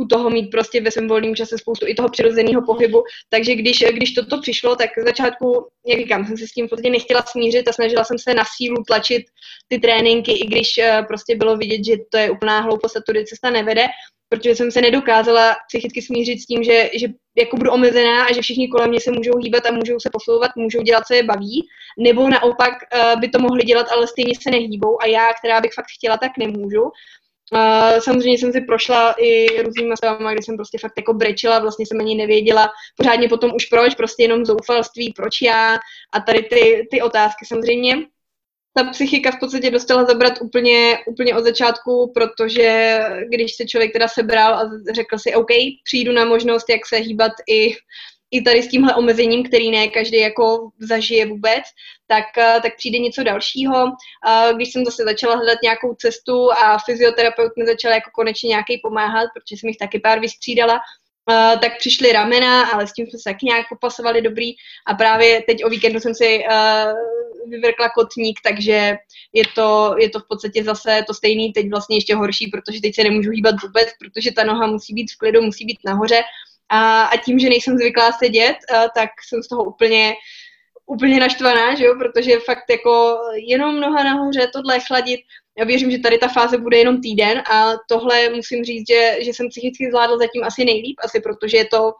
u toho mít prostě ve svém volném čase spoustu i toho přirozeného pohybu. Takže když, když toto přišlo, tak z začátku, jak říkám, jsem se s tím v podstatě nechtěla smířit a snažila jsem se na sílu tlačit ty tréninky, i když uh, prostě bylo vidět, že to je úplná hloupost a tudy cesta nevede, protože jsem se nedokázala psychicky smířit s tím, že, že jako budu omezená a že všichni kolem mě se můžou hýbat a můžou se posouvat, můžou dělat, co je baví, nebo naopak uh, by to mohli dělat, ale stejně se nehýbou a já, která bych fakt chtěla, tak nemůžu. Uh, samozřejmě jsem si prošla i různýma stavama, kdy jsem prostě fakt jako brečela, vlastně jsem ani nevěděla pořádně potom už proč, prostě jenom zoufalství, proč já a tady ty, ty otázky samozřejmě. Ta psychika v podstatě dostala zabrat úplně, úplně od začátku, protože když se člověk teda sebral a řekl si, OK, přijdu na možnost, jak se hýbat i i tady s tímhle omezením, který ne každý jako zažije vůbec, tak, eh, tak přijde něco dalšího. Když jsem zase začala hledat nějakou cestu a fyzioterapeut mi začal jako konečně nějaký pomáhat, protože jsem jich taky pár vystřídala, Uh, tak přišly ramena, ale s tím jsme se taky nějak popasovali dobrý a právě teď o víkendu jsem si vyvrkla kotník, takže je to, je to v podstatě zase to stejný, teď vlastně ještě horší, protože teď se nemůžu hýbat vůbec, protože ta noha musí být v klidu, musí být nahoře a, a tím, že nejsem zvyklá sedět, tak jsem z toho úplně úplně naštvaná, že jo, protože fakt jako jenom noha nahoře, tohle chladit, já věřím, že tady ta fáze bude jenom týden a tohle musím říct, že, že jsem psychicky zvládla zatím asi nejlíp, asi protože je to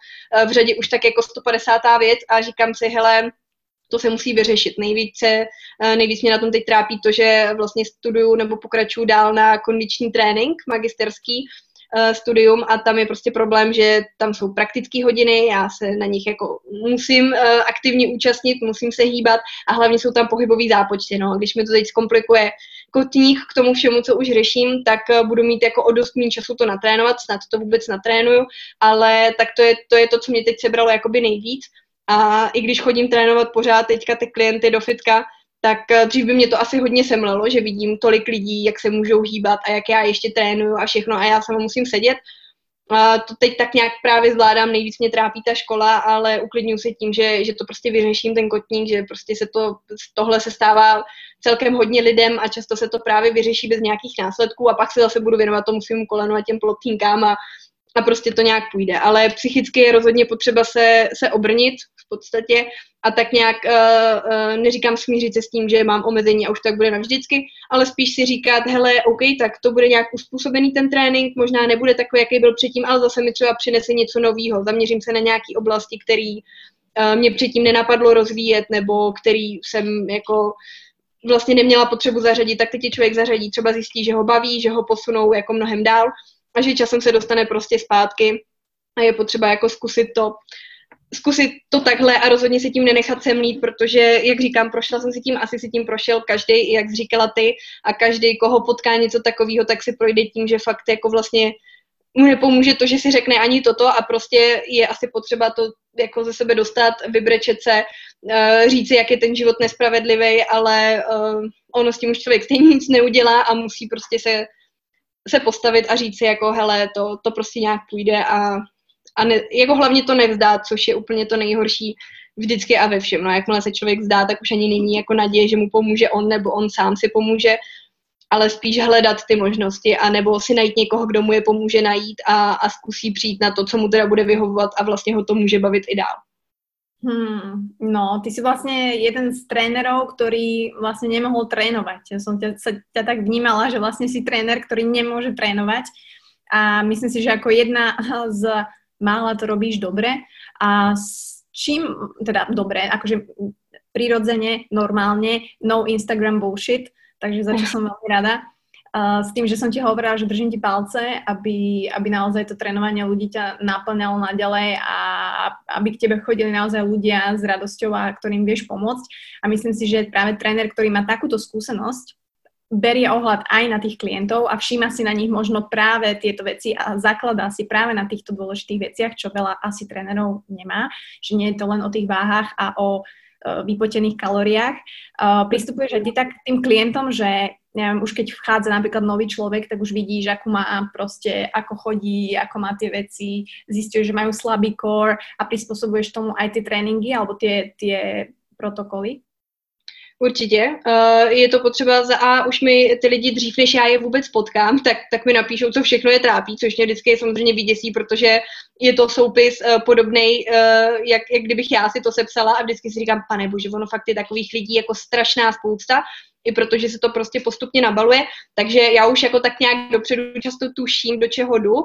v řadě už tak jako 150. věc a říkám si, hele, to se musí vyřešit. Nejvíce, nejvíc mě na tom teď trápí to, že vlastně studuju nebo pokračuju dál na kondiční trénink magisterský, studium a tam je prostě problém, že tam jsou praktické hodiny, já se na nich jako musím uh, aktivně účastnit, musím se hýbat a hlavně jsou tam pohybový zápočty. No. Když mi to teď zkomplikuje kotník k tomu všemu, co už řeším, tak uh, budu mít jako o dost méně času to natrénovat, snad to vůbec natrénuju, ale tak to je to, je to co mě teď sebralo jakoby nejvíc. A i když chodím trénovat pořád teďka ty klienty do fitka, tak eh, dřív by mě to asi hodně semlelo, že vidím tolik lidí, jak se můžou hýbat a jak já ještě trénuju a všechno a já sama musím sedět. A to teď tak nějak právě zvládám, nejvíc mě trápí ta škola, ale uklidňuji se tím, že, že to prostě vyřeším ten kotník, že prostě se to, tohle se stává celkem hodně lidem a často se to právě vyřeší bez nějakých následků a pak se zase budu věnovat tomu svým kolenu a těm plotínkám a, a prostě to nějak půjde. Ale psychicky je rozhodně potřeba se, se obrnit, podstatě. A tak nějak uh, uh, neříkám smířit se s tím, že mám omezení a už tak bude navždycky, ale spíš si říkat, hele, OK, tak to bude nějak uspůsobený ten trénink, možná nebude takový, jaký byl předtím, ale zase mi třeba přinese něco nového, zaměřím se na nějaké oblasti, které uh, mě předtím nenapadlo rozvíjet, nebo který jsem jako vlastně neměla potřebu zařadit, tak teď člověk zařadí, třeba zjistí, že ho baví, že ho posunou jako mnohem dál a že časem se dostane prostě zpátky a je potřeba jako zkusit to, zkusit to takhle a rozhodně se tím nenechat semlít, protože, jak říkám, prošla jsem si tím, asi si tím prošel každý, jak říkala ty, a každý, koho potká něco takového, tak si projde tím, že fakt jako vlastně mu nepomůže to, že si řekne ani toto a prostě je asi potřeba to jako ze sebe dostat, vybrečet se, uh, říci, jak je ten život nespravedlivý, ale uh, ono s tím už člověk stejně nic neudělá a musí prostě se, se postavit a říct si jako hele, to, to prostě nějak půjde a, a ne, jako hlavně to nevzdát, což je úplně to nejhorší vždycky a ve všem. No, jakmile se člověk vzdá, tak už ani není jako naděje, že mu pomůže on nebo on sám si pomůže, ale spíš hledat ty možnosti a nebo si najít někoho, kdo mu je pomůže najít a, a zkusí přijít na to, co mu teda bude vyhovovat a vlastně ho to může bavit i dál. Hmm, no, ty si vlastne jeden z vlastne nemohol trénovať. Ja som ťa, sa, ťa tak vnímala, že vlastne si tréner, ktorý nemôže trénovať a myslím si, že ako jedna z mála to robíš dobre a s čím, teda dobre, akože prirodzene, normálne, no Instagram bullshit, takže za čo som veľmi rada. Uh, s tým, že som ti hovorila, že držím ti palce, aby, aby naozaj to trénovanie ľudí ťa naplňalo naďalej a aby k tebe chodili naozaj ľudia s radosťou a ktorým vieš pomôcť. A myslím si, že práve tréner, ktorý má takúto skúsenosť, berie ohľad aj na tých klientov a všíma si na nich možno práve tieto veci a zakladá si práve na týchto dôležitých veciach, čo veľa asi trénerov nemá, že nie je to len o tých váhach a o Eh, vypotených kalóriách. Uh, pristupuješ aj ty tak tým klientom, že neviem, už keď vchádza napríklad nový človek, tak už vidíš, ako má proste, ako chodí, ako má tie veci, zistuješ, že majú slabý core a prispôsobuješ tomu aj tie tréninky alebo tie, tie protokoly? Určitě. Uh, je to potřeba za A, už mi ty lidi dřív, než já je vůbec potkám, tak, tak mi napíšou, co všechno je trápí, což mě vždycky samozřejmě vyděsí, protože je to soupis uh, podobný, uh, jak, jak kdybych já si to sepsala a vždycky si říkám, pane bože, ono fakt je takových lidí jako strašná spousta, i protože se to prostě postupně nabaluje, takže já už jako tak nějak dopředu často tuším, do čeho jdu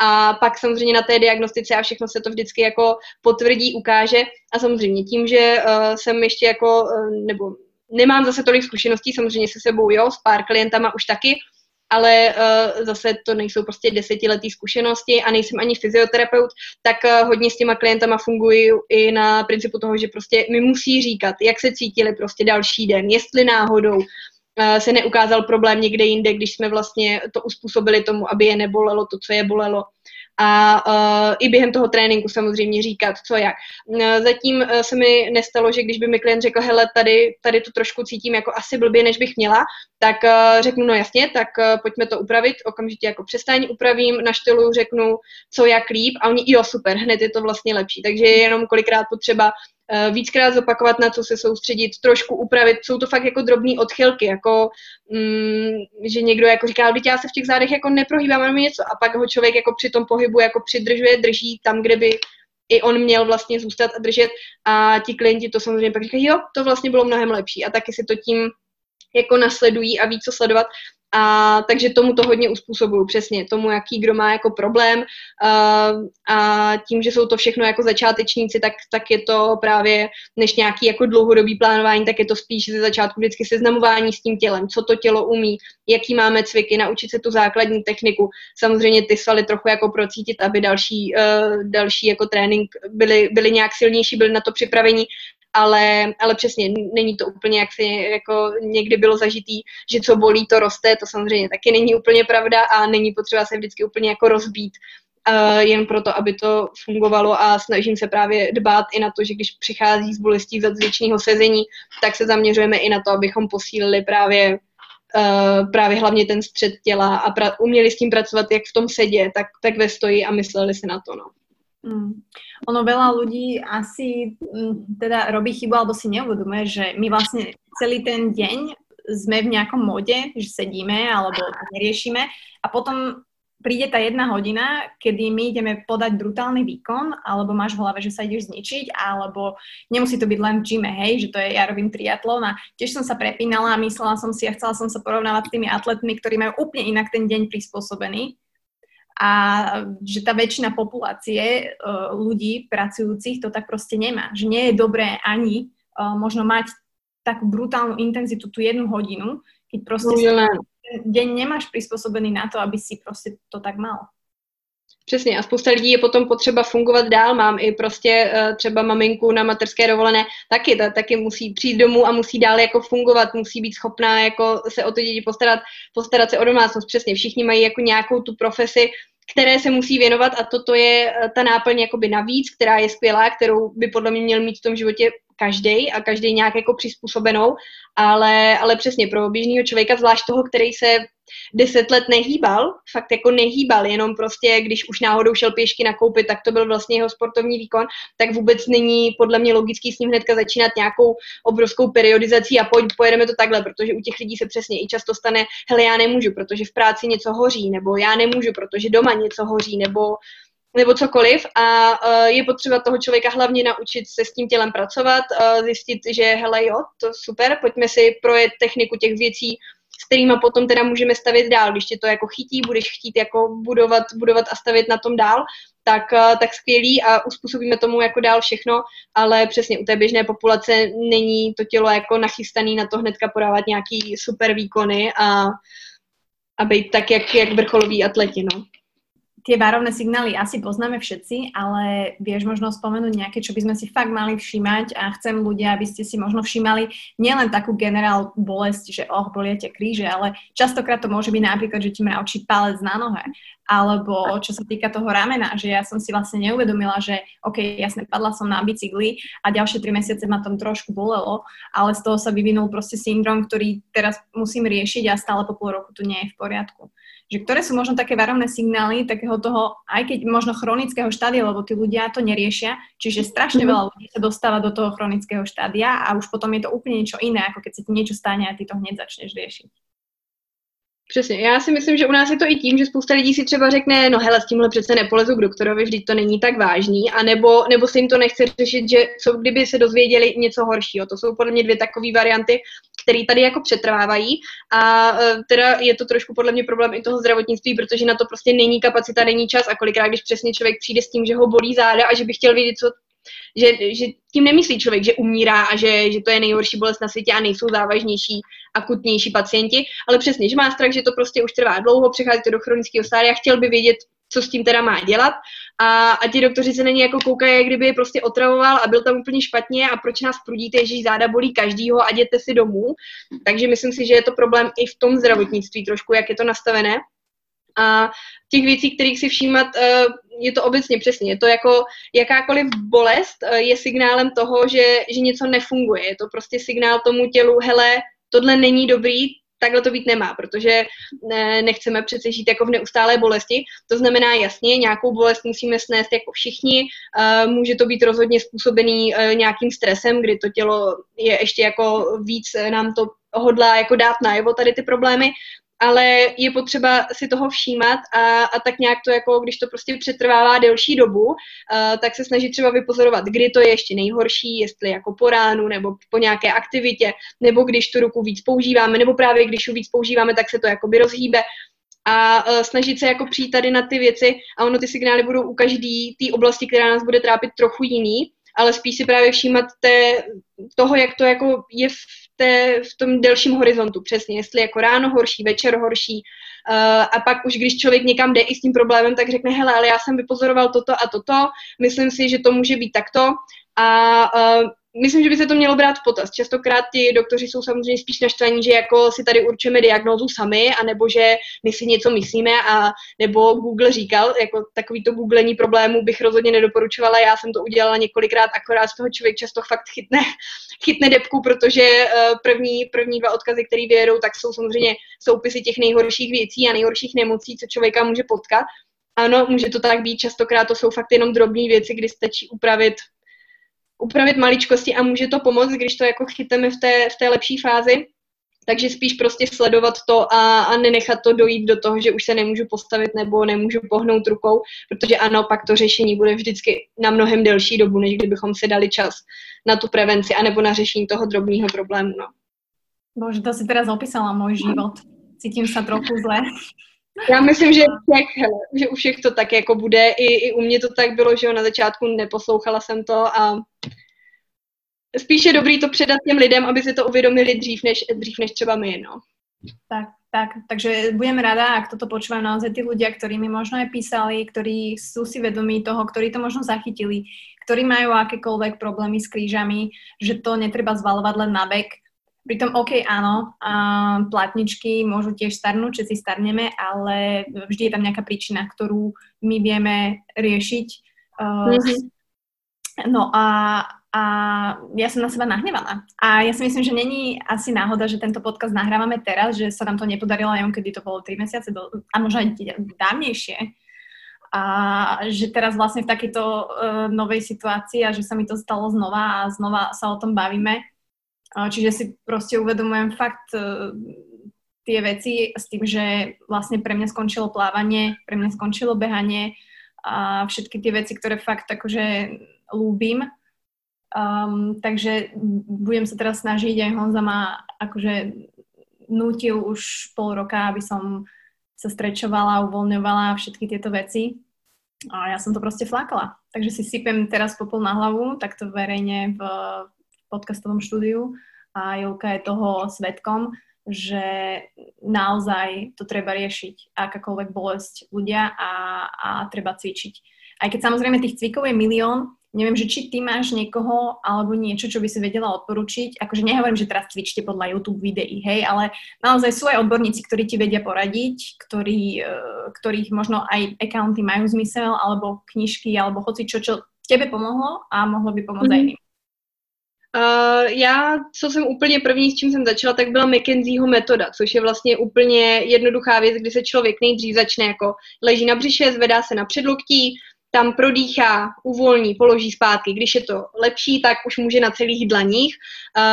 a pak samozřejmě na té diagnostice a všechno se to vždycky jako potvrdí, ukáže a samozřejmě tím, že uh, jsem ještě jako, uh, nebo nemám zase tolik zkušeností, samozřejmě se sebou, jo, s pár klientama už taky, ale uh, zase to nejsou prostě desetiletý zkušenosti a nejsem ani fyzioterapeut, tak uh, hodně s těma klientama funguji i na principu toho, že prostě mi musí říkat, jak se cítili prostě další den, jestli náhodou uh, se neukázal problém někde jinde, když jsme vlastně to uspůsobili tomu, aby je nebolelo to, co je bolelo a uh, i během toho tréninku samozřejmě říkat, co jak. Zatím uh, se mi nestalo, že když by mi klient řekl, hele, tady, tady to trošku cítím jako asi blbě, než bych měla, tak uh, řeknu, no jasně, tak uh, pojďme to upravit, okamžitě jako přestaň upravím, na řeknu, co jak líp a oni, jo, super, hned je to vlastně lepší. Takže je jenom kolikrát potřeba Eh, víckrát zopakovat, na co se soustředit, trošku upravit. Jsou to fakt jako drobné odchylky, jako mm, že někdo jako říká, že já se v těch zádech jako neprohýbám, mám něco. A pak ho člověk jako při tom pohybu jako přidržuje, drží tam, kde by i on měl vlastně zůstat a držet. A ti klienti to samozřejmě pak říkají, jo, to vlastně bylo mnohem lepší. A taky si to tím jako nasledují a ví, co sledovat a takže tomu to hodně uspůsobuju, přesně tomu, jaký kdo má jako problém. A, a tím, že jsou to všechno jako začátečníci, tak, tak je to právě než nějaký jako dlouhodobý plánování, tak je to spíš ze začátku vždycky seznamování s tím tělem, co to tělo umí, jaký máme cviky, naučit se tu základní techniku, samozřejmě ty svaly trochu jako procítit, aby další, uh, další jako trénink byly, byly nějak silnější, byly na to připravení ale, ale přesně není to úplně, jak si jako někdy bylo zažitý, že co bolí, to roste, to samozřejmě taky není úplně pravda a není potřeba se vždycky úplně jako rozbít, uh, jen proto, aby to fungovalo a snažím se právě dbát i na to, že když přichází z bolestí zadzvěčního sezení, tak se zaměřujeme i na to, abychom posílili právě Uh, právě hlavně ten střed těla a pra- uměli s tím pracovat jak v tom sedě, tak, tak ve stoji a mysleli si na to. No. Mm. Ono veľa ľudí asi mm, teda robí chybu alebo si neuvedomuje, že my vlastne celý ten deň sme v nejakom mode, že sedíme alebo neriešime a potom príde tá jedna hodina, kedy my ideme podať brutálny výkon, alebo máš v hlave, že sa ideš zničiť, alebo nemusí to byť len v gyme, hej, že to je, ja robím triatlon a tiež som sa prepínala a myslela som si a chcela som sa porovnávať s tými atletmi, ktorí majú úplne inak ten deň prispôsobený a že tá väčšina populácie ľudí pracujúcich to tak proste nemá. Že nie je dobré ani uh, možno mať takú brutálnu intenzitu tú jednu hodinu, keď proste deň nemáš prispôsobený na to, aby si prostě to tak mal. Přesně a spousta lidí je potom potřeba fungovat dál. Mám i prostě uh, třeba maminku na materské dovolené, taky, ta, taky musí přijít domů a musí dál jako fungovat, musí být schopná jako se o ty děti postarat, postarat se o domácnost. Přesně, všichni mají jako nějakou tu profesi, které se musí věnovat a toto je eh, ta náplň jakoby navíc, která je skvělá, kterou by podle mě měl mít v tom životě každý a každý nějak jako přizpůsobenou, ale, ale přesně pro běžného člověka, zvlášť toho, který se deset let nehýbal, fakt jako nehýbal, jenom prostě, když už náhodou šel pěšky nakoupit, tak to byl vlastně jeho sportovní výkon, tak vůbec není podle mě logický s ním hnedka začínat nějakou obrovskou periodizací a pojď, pojedeme to takhle, protože u těch lidí se přesně i často stane, hele, já nemůžu, protože v práci něco hoří, nebo já nemůžu, protože doma něco hoří, nebo nebo cokoliv. A uh, je potřeba toho člověka hlavně naučit se s tím tělem pracovat, uh, zjistit, že hele jo, to super, pojďme si projet techniku těch věcí, s kterými potom teda můžeme stavět dál. Když tě to jako chytí, budeš chtít jako budovat, budovat a stavět na tom dál, tak, uh, tak skvělý a uspůsobíme tomu jako dál všechno, ale přesně u té běžné populace není to tělo jako nachystané na to hnedka podávat nějaký super výkony a, a být tak, jak, jak vrcholoví atleti, no tie varovné signály asi poznáme všetci, ale vieš možno spomenúť nejaké, čo by sme si fakt mali všímať a chcem ľudia, aby ste si možno všímali nielen takú generál bolesť, že oh, boliete kríže, ale častokrát to môže byť napríklad, že ti mravčí palec na nohe, alebo čo sa týka toho ramena, že ja som si vlastne neuvedomila, že OK, jasne, padla som na bicykli a ďalšie tri mesiace ma tom trošku bolelo, ale z toho sa vyvinul proste syndrom, ktorý teraz musím riešiť a stále po pol roku tu nie je v poriadku že ktoré sú možno také varovné signály takého toho, aj keď možno chronického štádia, lebo tí ľudia to neriešia, čiže strašne mhm. veľa ľudí sa dostáva do toho chronického štádia a už potom je to úplne niečo iné, ako keď sa ti niečo stane a ty to hneď začneš riešiť. Přesně, já si myslím, že u nás je to i tím, že spousta lidí si třeba řekne, no hele, s tímhle přece nepolezu k doktorovi, vždyť to není tak vážný, a nebo, nebo se jim to nechce řešit, že co kdyby se dozvěděli něco horšího. To jsou podle mě dvě takové varianty, které tady jako přetrvávají. A uh, teda je to trošku podle mě problém i toho zdravotnictví, protože na to prostě není kapacita, není čas. A kolikrát, když přesně člověk přijde s tím, že ho bolí záda a že by chtěl vědět, co že, že tím nemyslí člověk, že umírá a že, že to je nejhorší bolest na světě a nejsou závažnější, akutnější pacienti, ale přesně, že má strach, že to prostě už trvá dlouho, přechází to do chronického stádia, chtěl by vědět, co s tím teda má dělat a, a ti doktoři se na jako koukají, jak kdyby je prostě otravoval a byl tam úplně špatně a proč nás prudíte, že záda bolí každýho a jděte si domů. Takže myslím si, že je to problém i v tom zdravotnictví trošku, jak je to nastavené. A těch věcí, kterých si všímat, eh, je to obecně přesně. Je to jako jakákoliv bolest eh, je signálem toho, že, že něco nefunguje. Je to prostě signál tomu tělu, hele, tohle není dobrý, takhle to být nemá, protože ne, nechceme přece žít jako v neustálé bolesti. To znamená jasně, nějakou bolest musíme snést jako všichni. Uh, může to být rozhodně způsobený uh, nějakým stresem, kdy to tělo je ještě jako víc nám to hodlá jako dát najevo tady ty problémy ale je potřeba si toho všímat a, a tak nějak to jako, když to prostě přetrvává delší dobu, uh, tak se snažit třeba vypozorovat, kdy to je ještě nejhorší, jestli jako po ránu nebo po nějaké aktivitě, nebo když tu ruku víc používáme, nebo právě když ji víc používáme, tak se to jakoby rozhýbe. A uh, snažit se jako přijít tady na ty věci a ono ty signály budou u každý té oblasti, která nás bude trápit trochu jiný, ale spíš si právě všímat té, toho, jak to jako je té, v tom delším horizontu, přesně, jestli jako ráno horší, večer horší uh, a pak už když člověk někam jde i s tím problémem, tak řekne, hele, ale já jsem vypozoroval toto a toto, myslím si, že to může být takto. A uh, myslím, že by se to mělo brát v potaz. Častokrát ti doktoři jsou samozřejmě spíš naštvaní, že jako si tady určujeme diagnózu sami, anebo že my si něco myslíme, a nebo Google říkal, jako takovýto googlení problémů bych rozhodně nedoporučovala. Já jsem to udělala několikrát, akorát z toho člověk často fakt chytne, chytne depku, protože eh, první, první dva odkazy, které vyjedou, tak jsou samozřejmě soupisy těch nejhorších věcí a nejhorších nemocí, co člověka může potkat. Ano, může to tak být, častokrát to jsou fakt jenom drobné věci, kdy stačí upravit upravit maličkosti a může to pomoct, když to jako chyteme v té, v té lepší fázi. takže spíš prostě sledovat to a, a nenechat to dojít do toho, že už se nemůžu postavit nebo nemůžu pohnout rukou, protože ano, pak to řešení bude vždycky na mnohem delší dobu, než kdybychom si dali čas na tu prevenci anebo na řešení toho drobného problému. No. Bože, to si teraz opísala můj život. Cítím se trochu zle. Já myslím, že, všech, hele, že u všech to tak jako bude. I, I u mě to tak bylo, že jo, na začátku neposlouchala jsem to a spíš je dobrý to předat těm lidem, aby si to uvědomili dřív než, dřív než třeba my, no. Tak, tak, takže budeme rada, ak toto počúvajú naozaj tí ľudia, ktorí mi možno aj písali, ktorí sú si vedomí toho, ktorí to možno zachytili, ktorí majú akékoľvek problémy s krížami, že to netreba zvalovať len na vek. Pritom, OK, áno, a platničky môžu tiež starnúť, všetci starneme, ale vždy je tam nejaká príčina, ktorú my vieme riešiť. Uh, mm-hmm. No a a ja som na seba nahnevaná. A ja si myslím, že není asi náhoda, že tento podcast nahrávame teraz, že sa nám to nepodarilo, neviem, kedy to bolo 3 mesiace, do, a možno aj dávnejšie. A že teraz vlastne v takejto uh, novej situácii a že sa mi to stalo znova a znova sa o tom bavíme. Čiže si proste uvedomujem fakt uh, tie veci s tým, že vlastne pre mňa skončilo plávanie, pre mňa skončilo behanie a všetky tie veci, ktoré fakt akože lúbim Um, takže budem sa teraz snažiť, aj Honza ma akože nutil už pol roka, aby som sa strečovala, uvoľňovala všetky tieto veci. A ja som to proste flákala. Takže si sypem teraz popol na hlavu, takto verejne v podcastovom štúdiu a Julka je toho svetkom, že naozaj to treba riešiť, akákoľvek bolesť ľudia a, a treba cvičiť. Aj keď samozrejme tých cvikov je milión, Neviem, že či ty máš niekoho alebo niečo, čo by si vedela odporučiť. Akože nehovorím, že teraz cvičte podľa YouTube videí, hej, ale naozaj sú aj odborníci, ktorí ti vedia poradiť, ktorí, uh, ktorých možno aj accounty majú zmysel, alebo knižky, alebo hoci čo, čo tebe pomohlo a mohlo by pomôcť mm. aj iným. Uh, já, co jsem úplně první, s čím jsem začala, tak byla McKenzieho metoda, což je vlastně úplně jednoduchá věc, kdy se člověk nejdřív začne jako leží na břiše, zvedá se na předloktí, tam prodýchá, uvolní, položí zpátky. Když je to lepší, tak už může na celých dlaních.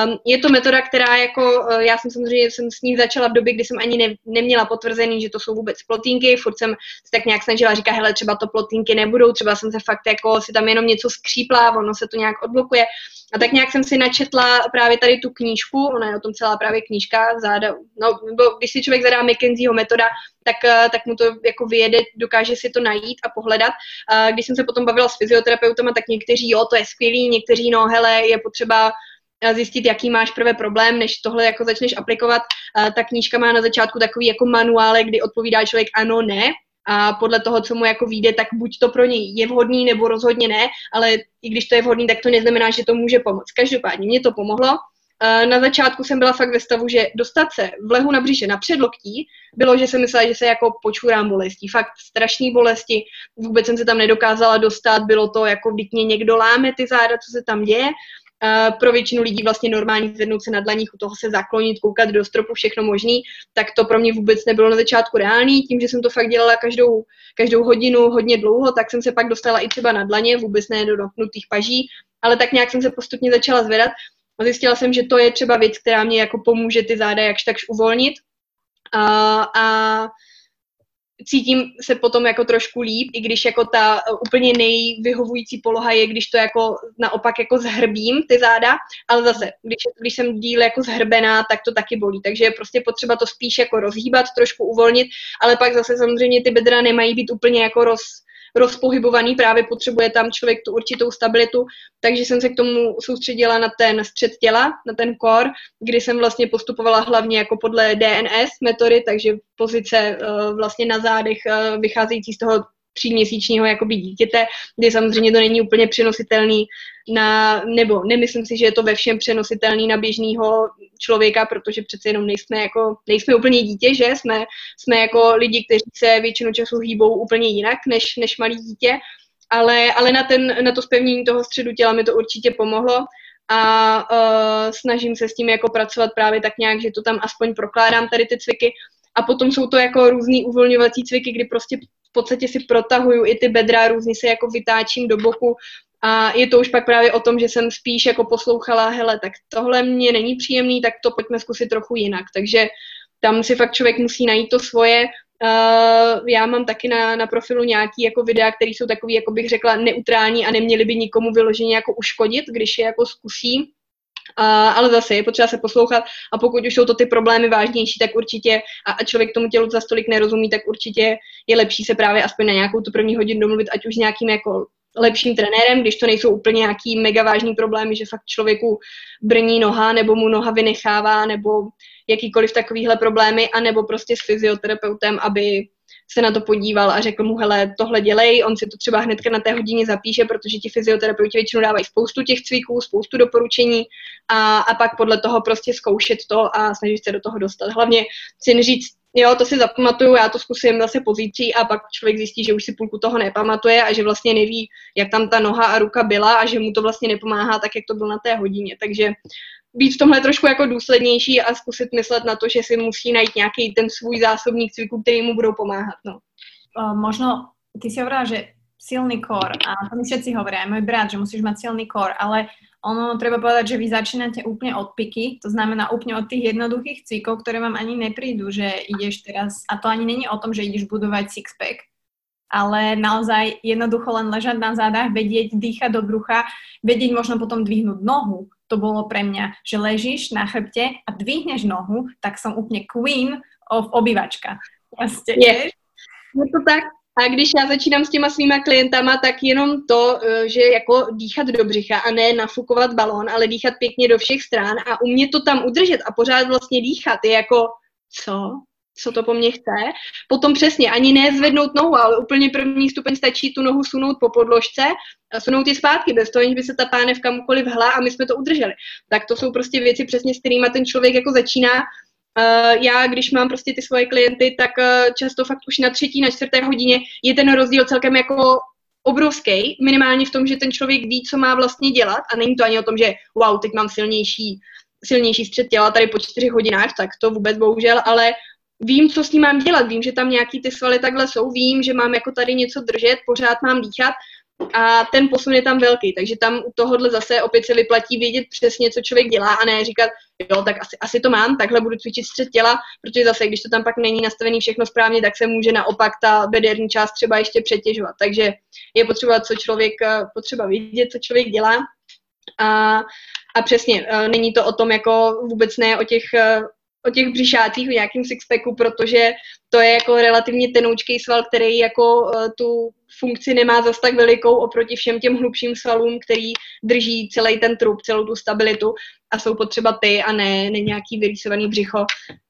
Um, je to metoda, která jako, uh, já jsem samozřejmě jsem s ní začala v době, kdy jsem ani ne, neměla potvrzený, že to jsou vůbec plotínky, furt jsem se tak nějak snažila říkat, hele, třeba to plotínky nebudou, třeba jsem se fakt jako si tam jenom něco skřípla, ono se to nějak odblokuje. A tak nějak jsem si načetla právě tady tu knížku, ona je o tom celá právě knížka, záda, no, nebo když si člověk zadá McKenzieho metoda, tak, eh, tak mu to jako vyjede, dokáže si to najít a pohledat. Když jsem se potom bavila s fyzioterapeutama, tak někteří, jo, to je skvělý, někteří, no, hele, je potřeba eh, zjistit, jaký máš prvé problém, než tohle jako začneš aplikovat. Ta knížka má na začátku takový jako manuále, kdy odpovídá člověk ano, ne, a podle toho, co mu jako vyjde, tak buď to pro něj je vhodný, nebo rozhodně ne, ale i když to je vhodný, tak to neznamená, že to může pomoct. Každopádně mě to pomohlo. Na začátku jsem byla fakt ve stavu, že dostat se v lehu na břiše na předloktí bylo, že jsem myslela, že se jako počurám bolestí. Fakt strašné bolesti, vůbec jsem se tam nedokázala dostat, bylo to jako, když mě někdo láme ty záda, co se tam děje. Pro většinu lidí vlastně normální zvednout se na dlaních, u toho se zaklonit, koukat do stropu, všechno možný, tak to pro mě vůbec nebylo na začátku reálný. Tím, že jsem to fakt dělala každou, každou hodinu hodně dlouho, tak jsem se pak dostala i třeba na dlaně, vůbec ne do napnutých paží, ale tak nějak jsem se postupně začala zvedat a zjistila jsem, že to je třeba věc, která mě jako pomůže ty záda jakž takž uvolnit. Uh, a cítím se potom jako trošku líp, i když jako ta úplně nejvyhovující poloha je, když to jako naopak jako zhrbím ty záda, ale zase, když, když jsem díl jako zhrbená, tak to taky bolí, takže je prostě potřeba to spíš jako rozhýbat, trošku uvolnit, ale pak zase samozřejmě ty bedra nemají být úplně jako roz, rozpohybovaný, právě potřebuje tam člověk tu určitou stabilitu, takže jsem se k tomu soustředila na ten střed těla, na ten core, kdy jsem vlastně postupovala hlavně jako podle DNS metody, takže pozice uh, vlastně na zádech uh, vycházející z toho tříměsíčního jakoby dítěte, kdy samozřejmě to není úplně přenositelný na, nebo nemyslím si, že je to ve všem přenositelný na běžného člověka, protože přece jenom nejsme jako, nejsme úplně dítě, že? Jsme, jsme jako lidi, kteří se většinu času hýbou úplně jinak než, než malý dítě, ale, ale na, ten, na to zpevnění toho středu těla mi to určitě pomohlo a uh, snažím se s tím jako pracovat právě tak nějak, že to tam aspoň prokládám tady ty cviky a potom jsou to jako různý uvolňovací cviky, kdy prostě v podstatě si protahuju i ty bedra, různě se jako vytáčím do boku A je to už pak právě o tom, že jsem spíš jako poslouchala, hele, tak tohle mě není příjemný, tak to pojďme zkusit trochu jinak. Takže tam si fakt člověk musí najít to svoje. Uh, já mám taky na, na profilu nějaký jako videa, které jsou takový, jako bych řekla, neutrální a neměly by nikomu vyloženě jako uškodit, když je jako zkusí. Uh, ale zase je potřeba se poslouchat a pokud už jsou to ty problémy vážnější, tak určitě a, a člověk tomu tělu za stolik nerozumí, tak určitě je lepší se právě aspoň na nějakou tu první hodinu domluvit, ať už s nějakým jako lepším trenérem, když to nejsou úplně nějaký mega vážný problémy, že fakt člověku brní noha nebo mu noha vynechává nebo jakýkoliv takovýhle problémy, anebo prostě s fyzioterapeutem, aby se na to podíval a řekl mu, hele, tohle dělej, on si to třeba hnedka na té hodině zapíše, protože ti fyzioterapeuti většinou dávají spoustu těch cviků, spoustu doporučení a, a pak podle toho prostě zkoušet to a snažit se do toho dostat. Hlavně si neříct, jo, to si zapamatuju, já to zkusím zase pozítří a pak člověk zjistí, že už si půlku toho nepamatuje a že vlastně neví, jak tam ta noha a ruka byla a že mu to vlastně nepomáhá tak, jak to bylo na té hodině. Takže být v tomhle trošku jako důslednější a zkusit myslet na to, že si musí najít nějaký ten svůj zásobník cviků, který mu budou pomáhat. No. Možno ty si hovorila, že silný kor, a to mi všetci hovoria, aj môj brat, že musíš mať silný kor, ale ono treba povedať, že vy začínate úplne od piky, to znamená úplne od tých jednoduchých cvikov, ktoré vám ani neprídu, že ideš teraz, a to ani není o tom, že ideš budovať sixpack, ale naozaj jednoducho len ležať na zádach, vedieť dýchať do brucha, vedieť možno potom dvihnúť nohu, to bolo pre mňa, že ležíš na chrbte a dvihneš nohu, tak som úplne queen of obyvačka. Vlastně, je. je to tak. A když já začínám s těma svýma klientama, tak jenom to, eh, že jako dýchat do břicha a ne nafukovat balón, ale dýchat pěkně do všech stran a umět to tam udržet a pořád vlastně dýchat je jako, co? Co to po mně chce. Potom přesně, ani ne zvednout nohu, ale úplně první stupeň stačí tu nohu sunout po podložce a sunout ji zpátky, bez toho, by se ta pánev kamkoliv hla a my jsme to udrželi. Tak to jsou prostě věci přesně, s kterými ten člověk jako začíná. Uh, já, když mám prostě ty svoje klienty, tak uh, často fakt už na třetí, na čtvrté hodině je ten rozdíl celkem jako obrovský, minimálně v tom, že ten člověk ví, co má vlastně dělat a není to ani o tom, že wow, teď mám silnější silnější střed těla tady po čtyřech hodinách, tak to vůbec bohužel, ale vím, co s ním mám dělat, vím, že tam nějaký ty svaly takhle jsou, vím, že mám jako tady něco držet, pořád mám dýchat. A ten posun je tam velký, takže tam u tohohle zase opět se vyplatí vědět přesně, co člověk dělá a ne říkat, jo, tak asi, asi to mám, takhle budu cvičit střed těla, protože zase, když to tam pak není nastavený všechno správně, tak se může naopak ta bederní část třeba ještě přetěžovat. Takže je potřeba, co člověk, potřeba vědět, co člověk dělá. A, a přesně, e, není to o tom jako vůbec ne o těch o těch břišácích v nějakém sixpacku, protože to je jako relativně tenoučký sval, který jako uh, tu funkci nemá zas tak velikou oproti všem těm hlubším svalům, který drží celý ten trup, celou tu stabilitu a jsou potřeba ty a ne, ne nějaký vyrýsovaný břicho,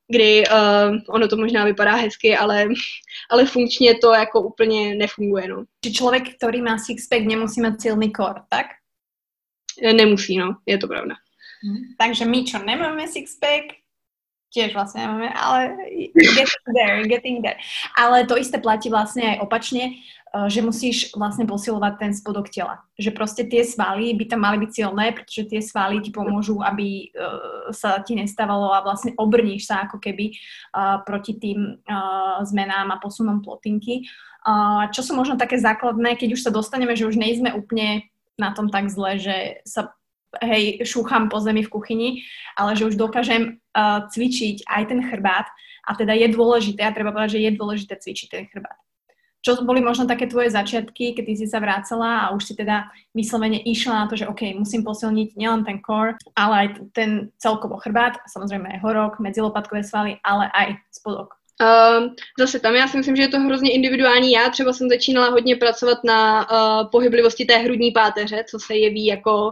kdy uh, ono to možná vypadá hezky, ale, ale funkčně to jako úplně nefunguje. No. Člověk, který má sixpack, nemusí mít silný kor, tak? Nemusí, no, je to pravda. Hmm. Takže my, čo nemáme sixpack, tiež vlastne máme, ale getting there, getting there. Ale to isté platí vlastne aj opačne, eh, že musíš vlastne posilovať ten spodok tela. Že proste tie svaly by tam mali byť silné, pretože tie svaly ti pomôžu, aby uh, sa ti nestávalo a vlastne obrníš sa ako keby uh, proti tým zmenám a posunom plotinky. Čo sú možno také základné, keď už sa dostaneme, že už nejsme úplne na tom tak zle, že sa hej, šúcham po zemi v kuchyni, ale že už dokážem uh, cvičiť aj ten chrbát a teda je dôležité, a treba povedať, že je dôležité cvičiť ten chrbát. Čo boli možno také tvoje začiatky, keď si sa vrácala a už si teda vyslovene išla na to, že OK, musím posilniť nielen ten core, ale aj ten celkovo chrbát, samozrejme aj horok, medzilopatkové svaly, ale aj spodok. Uh, zase tam já si myslím, že je to hrozně individuální. Já třeba jsem začínala hodně pracovat na uh, pohyblivosti té hrudní páteře, co se jeví jako,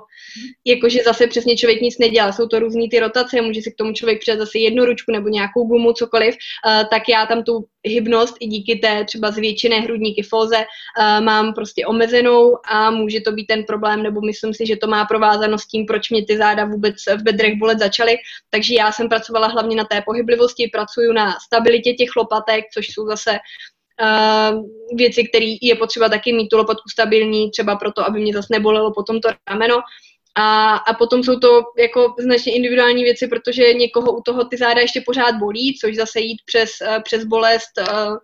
jako, že zase přesně člověk nic nedělá. Jsou to různé ty rotace, může si k tomu člověk přidat zase jednu ručku nebo nějakou gumu, cokoliv. Uh, tak já tam tu hybnost i díky té třeba zvětšené hrudní kyfóze uh, mám prostě omezenou a může to být ten problém, nebo myslím si, že to má provázanost s tím, proč mě ty záda vůbec v bedrech bolet začaly. Takže já jsem pracovala hlavně na té pohyblivosti, pracuju na stabilitě těch lopatek, což jsou zase uh, věci, které je potřeba taky mít tu lopatku stabilní, třeba proto, aby mě zase nebolelo potom to rameno. A, a potom jsou to jako značně individuální věci, protože někoho u toho ty záda ještě pořád bolí, což zase jít přes, uh, přes bolest uh,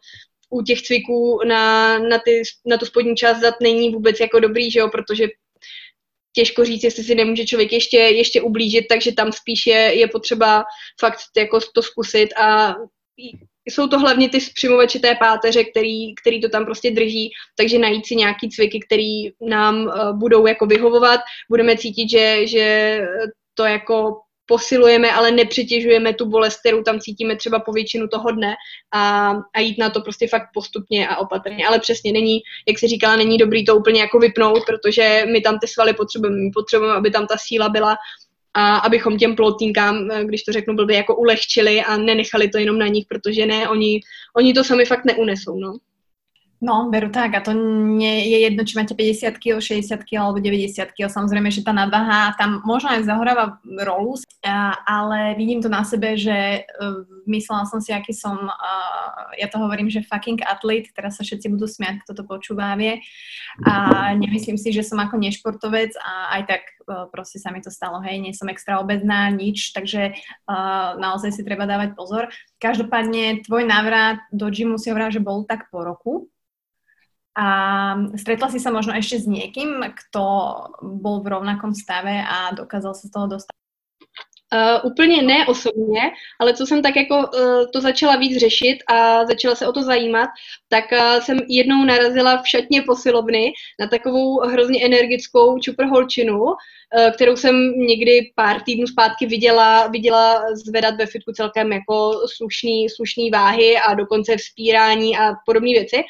u těch cviků na, na, ty, na tu spodní část zad není vůbec jako dobrý, že jo, protože těžko říct, jestli si nemůže člověk ještě, ještě ublížit, takže tam spíš je, je potřeba fakt jako to zkusit a jsou to hlavně ty přimovači té páteře, který, který to tam prostě drží, takže najít si nějaký cviky, který nám uh, budou jako vyhovovat, budeme cítit, že, že to jako posilujeme, ale nepřetěžujeme tu bolest, kterou tam cítíme třeba po většinu toho dne a, a jít na to prostě fakt postupně a opatrně. Ale přesně není, jak si říkala, není dobrý to úplně jako vypnout, protože my tam ty svaly potřebujeme, my potřebujeme, aby tam ta síla byla a abychom těm plotínkám, když to řeknu blbě, jako ulehčili a nenechali to jenom na nich, protože ne, oni, oni to sami fakt neunesou, no. No, veru tak. A to nie je jedno, či máte 50 kg, 60 kg alebo 90 kg. Samozrejme, že tá nadvaha tam možno aj zahoráva rolu, ale vidím to na sebe, že uh, myslela som si, aký som, uh, ja to hovorím, že fucking atlet, teraz sa všetci budú smiať, kto to počúva vie. A nemyslím si, že som ako nešportovec a aj tak proste sa mi to stalo, hej, nie som extra obezná, nič, takže uh, naozaj si treba dávať pozor. Každopádne tvoj návrat do gymu si hovorila, že bol tak po roku, a stretla si sa možno ešte s niekým, kto bol v rovnakom stave a dokázal sa z toho dostat? Uh, úplně ne osobně, ale co jsem tak jako uh, to začala víc řešit a začala se o to zajímat, tak uh, jsem jednou narazila v šatně posilovny na takovou hrozně energickou čuprholčinu, uh, kterou jsem někdy pár týdnů zpátky viděla, viděla zvedat ve fitku celkem jako slušný, slušný váhy a dokonce vzpírání a podobné věci.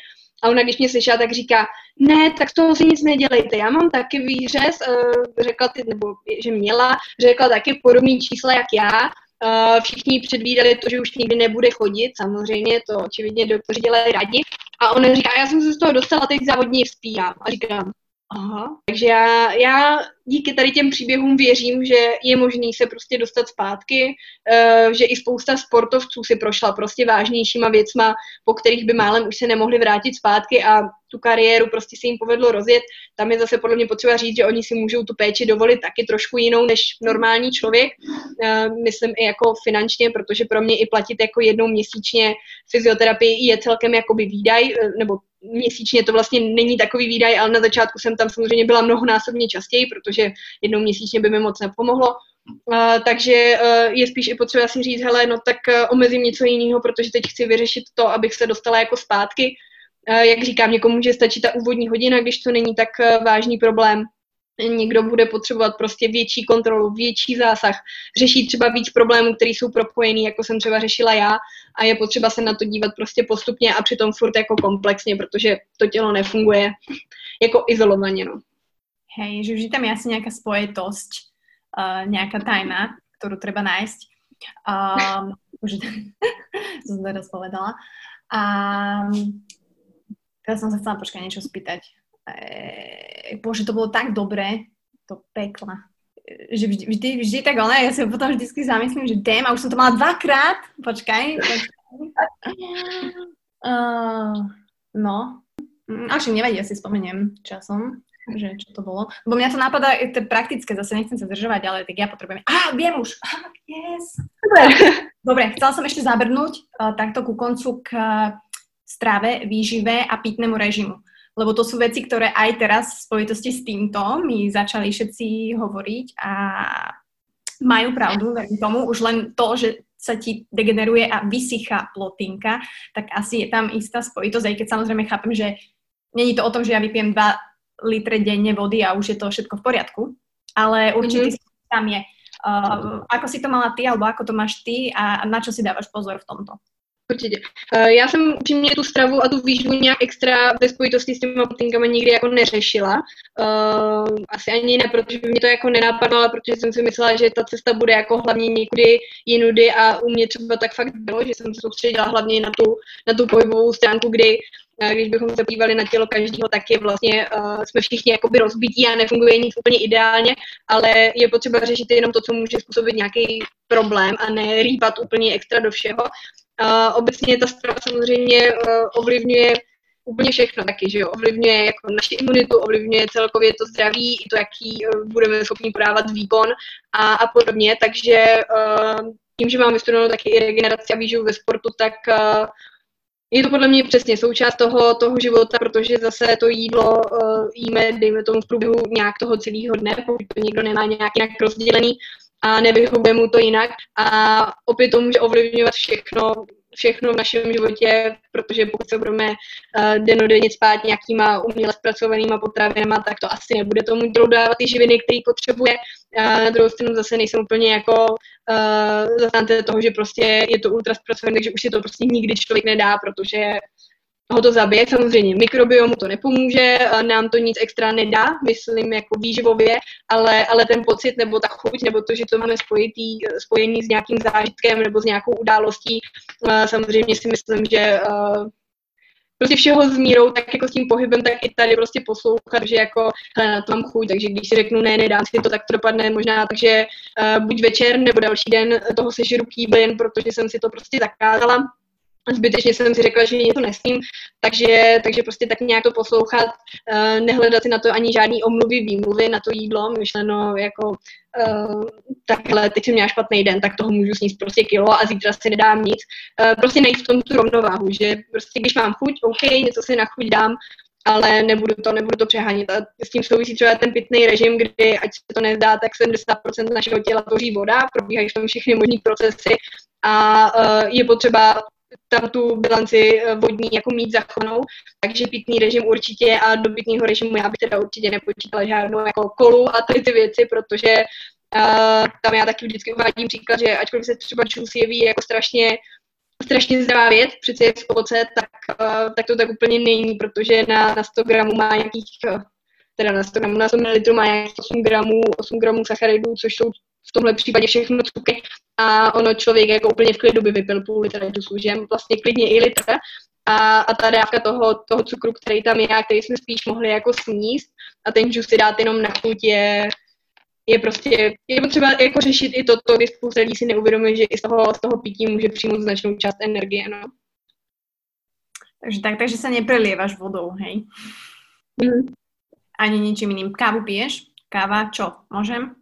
A ona, když mě slyšela, tak říká, ne, tak toho si nic nedělejte, já mám taky výřez, uh, řekla ty, nebo že měla, řekla taky podobný čísla jak já, uh, všichni předvídali to, že už nikdy nebude chodit, samozřejmě to očividně doktoři dělají rádi. A ona říká, já jsem se z toho dostala, teď závodně vzpírám. A říkám, Aha. Takže já, já díky tady těm příběhům věřím, že je možný se prostě dostat zpátky, uh, že i spousta sportovců si prošla prostě vážnějšíma věcma, po kterých by málem už se nemohli vrátit zpátky a tu kariéru prostě se jim povedlo rozjet. Tam je zase podle mě potřeba říct, že oni si můžou tu péči dovolit taky trošku jinou než normální člověk. Uh, myslím i jako finančně, protože pro mě i platit jako jednou měsíčně fyzioterapii je celkem jakoby výdaj, uh, nebo měsíčně to vlastně není takový výdaj, ale na začátku jsem tam samozřejmě byla mnohonásobně častěji, protože jednou měsíčně by mi moc nepomohlo. Uh, takže uh, je spíš i potřeba si říct, hele, no tak uh, omezím něco jiného, protože teď chci vyřešit to, abych se dostala jako zpátky. Uh, jak říkám, někomu může stačit ta úvodní hodina, když to není tak uh, vážný problém někdo bude potřebovat prostě větší kontrolu, větší zásah, řešit třeba víc problémů, které jsou propojený, jako jsem třeba řešila já a je potřeba se na to dívat prostě postupně a přitom furt jako komplexně, protože to tělo nefunguje jako izolovaně. No. Hej, že vždy tam je asi nějaká spojitost, uh, nějaká tajna, kterou treba nájsť. Um, už som teraz povedala. A teraz som sa chcela počkať niečo spýtať bože, to bolo tak dobré, to pekla. Že vždy, vždy, vždy tak ono, ja si potom vždycky zamyslím, že dém, a už som to mala dvakrát, počkaj. počkaj. Uh, no, až nevadí, ja si spomeniem časom, že čo to bolo. Lebo mňa to napadá, je to praktické, zase nechcem sa zdržovať, ale tak ja potrebujem... Á, viem už! Ah, yes! Dobre. Dobre, chcela som ešte zabrnúť uh, takto ku koncu k uh, strave, výžive a pitnému režimu lebo to sú veci, ktoré aj teraz v spojitosti s týmto mi začali všetci hovoriť a majú pravdu, verím tomu, už len to, že sa ti degeneruje a vysychá plotinka, tak asi je tam istá spojitosť, aj keď samozrejme chápem, že není to o tom, že ja vypijem 2 litre denne vody a už je to všetko v poriadku, ale určite mm-hmm. tam je. Uh, ako si to mala ty, alebo ako to máš ty a na čo si dávaš pozor v tomto? Určitě. Uh, já jsem upřímně tu stravu a tu výživu nějak extra ve spojitosti s těmi potinkami nikdy jako neřešila. Uh, asi ani ne, protože by mě to jako nenapadlo, protože jsem si myslela, že ta cesta bude jako hlavně někudy jinudy a u mě třeba tak fakt bylo, že jsem se soustředila hlavně na tu, na tu pohybovou stránku, kdy uh, když bychom se podívali na tělo každého, tak je vlastně, uh, jsme všichni jakoby rozbití a nefunguje nic úplně ideálně, ale je potřeba řešit jenom to, co může způsobit nějaký problém a ne rýpat úplně extra do všeho. Uh, obecně ta strava samozřejmě uh, ovlivňuje úplně všechno taky, že jo, ovlivňuje jako naši imunitu, ovlivňuje celkově to zdraví, i to, jaký uh, budeme schopni podávat výkon a, a podobně, takže uh, tím, že mám vystudovanou taky i regeneraci a výživu ve sportu, tak je to podle mě přesně součást toho, toho života, protože zase to jídlo uh, jíme, dejme tomu v průběhu nějak toho celého dne, pokud to někdo nemá nějak jinak rozdělený a nevyhovuje mu to jinak. A opět to může ovlivňovat všechno, všechno v našem životě, protože pokud se budeme uh, denodenně spát nějakýma uměle zpracovanýma potravinama, tak to asi nebude tomu tělu dávat ty živiny, které potřebuje. Uh, na druhou stranu zase nejsem úplně jako uh, zastánce toho, že prostě je to ultra zpracované, takže už si to prostě nikdy člověk nedá, protože ho to zabije. Samozřejmě mikrobiomu to nepomůže, nám to nic extra nedá, myslím jako výživově, ale, ale ten pocit nebo ta chuť, nebo to, že to máme spojitý, spojený s nějakým zážitkem nebo s nějakou událostí, samozřejmě si myslím, že prostě všeho s mírou, tak jako s tím pohybem, tak i tady prostě poslouchat, že jako hele, na to mám chuť, takže když si řeknu ne, nedám si to, tak to dopadne možná takže uh, buď večer nebo další den toho sežeru kýblen, protože jsem si to prostě zakázala zbytečně jsem si řekla, že něco nesmím, takže, takže prostě tak nějak to poslouchat, uh, nehledat si na to ani žádný omluvy, výmluvy na to jídlo, myšleno jako uh, takhle, teď jsem měla špatný den, tak toho můžu sníst prostě kilo a zítra si nedám nic. Uh, prostě najít v tom tu rovnováhu, že prostě když mám chuť, OK, něco si na chuť dám, ale nebudu to, nebudu to přehánět. A s tím souvisí třeba ten pitný režim, kdy, ať se to nezdá, tak 70% našeho těla tvoří voda, probíhají v tom všechny možné procesy a uh, je potřeba tam tu bilanci eh, vodní jako mít zachovanou, takže pitný režim určitě a do pitného režimu já bych teda určitě nepočítala žádnou jako kolu a tady ty věci, protože uh, tam já taky vždycky uvádím příklad, že ačkoliv se třeba juice jeví jako strašně strašně zdravá věc, přece je z ovoce, tak, uh, tak to tak úplně není, protože na, na 100 gramů má nějakých, teda na 100 gramů, na 100 ml má nějakých 8 gramů, 8 gramů sacharidů, což jsou v tomhle případě všechno cukry a ono člověk jako úplně v klidu by vypil půl litra džusu, že vlastně klidně i litr a, a ta dávka toho, toho cukru, který tam je a který jsme spíš mohli jako sníst a ten džus si dát jenom na chuť je, je prostě, je potřeba jako řešit i toto, kdy spousta lidí si neuvědomuje, že i z toho, z toho pití může přijmout značnou část energie, no. Takže tak, takže se neprelievaš vodou, hej? Mm. Ani ničím jiným. Kávu piješ? Káva, čo? Můžem?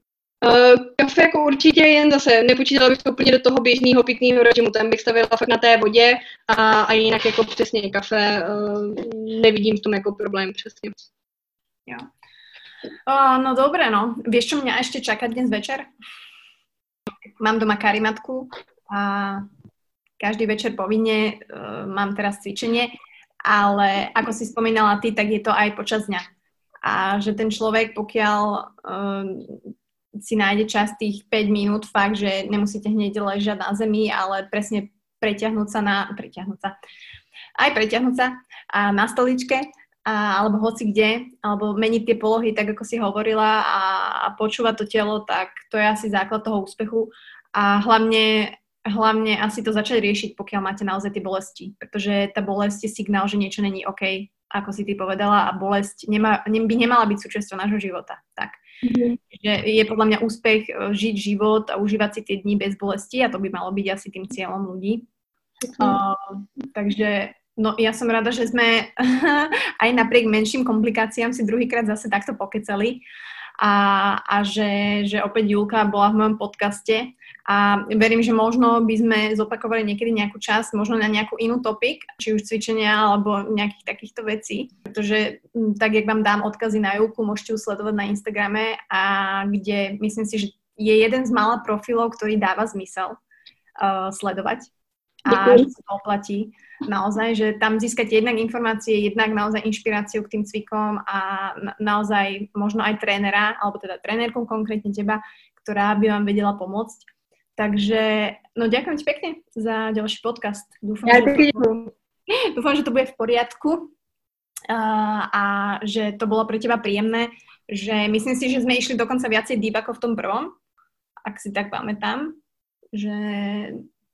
Uh, kafe jako určitě jen zase, nepočítala bych to úplně do toho běžného pitného režimu, tam bych stavila fakt na té vodě a, a jinak jako přesně kafe uh, nevidím v tom jako problém přesně. Jo. Uh, no dobré, no. Vieš, čo mňa ešte čaká dnes večer? Mám doma karimatku a každý večer povinne uh, mám teraz cvičenie, ale ako si spomínala ty, tak je to aj počas dňa. A že ten človek, pokiaľ uh, si nájde čas tých 5 minút fakt, že nemusíte hneď ležať na zemi, ale presne preťahnuť sa na, preťahnuť sa, aj preťahnuť sa a na stoličke, a, alebo hoci kde, alebo meniť tie polohy, tak ako si hovorila a, a počúvať to telo, tak to je asi základ toho úspechu a hlavne hlavne asi to začať riešiť, pokiaľ máte naozaj tie bolesti, pretože tá bolesť je signál, že niečo není OK, ako si ty povedala, a bolesť nemá, by nemala byť súčasťou nášho života. Tak. Mm-hmm. Že je podľa mňa úspech e, žiť život a užívať si tie dní bez bolesti a to by malo byť asi tým cieľom ľudí. Mm-hmm. Uh, takže no ja som rada, že sme aj napriek menším komplikáciám si druhýkrát zase takto pokecali a, a že, že opäť Julka bola v mojom podcaste a verím, že možno by sme zopakovali niekedy nejakú časť, možno na nejakú inú topik, či už cvičenia alebo nejakých takýchto vecí, pretože mm, tak, jak vám dám odkazy na Julku, môžete ju sledovať na Instagrame a kde myslím si, že je jeden z mála profilov, ktorý dáva zmysel uh, sledovať. A že sa to oplatí. Naozaj, že tam získate jednak informácie, jednak naozaj inšpiráciu k tým cvikom a na, naozaj možno aj trénera, alebo teda trénerku konkrétne teba, ktorá by vám vedela pomôcť. Takže, no ďakujem ti pekne za ďalší podcast. Dúfam, ja, že, to, dúfam, že to bude v poriadku a, a že to bolo pre teba príjemné, že myslím si, že sme išli dokonca viacej deep ako v tom prvom, ak si tak pamätám, že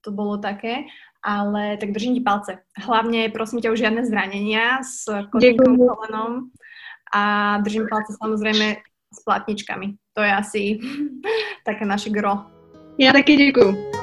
to bolo také, ale tak držím ti palce. Hlavne prosím ťa už žiadne zranenia s kotníkom kolenom a držím palce samozrejme s platničkami. To je asi také naše gro. Já taky děkuju.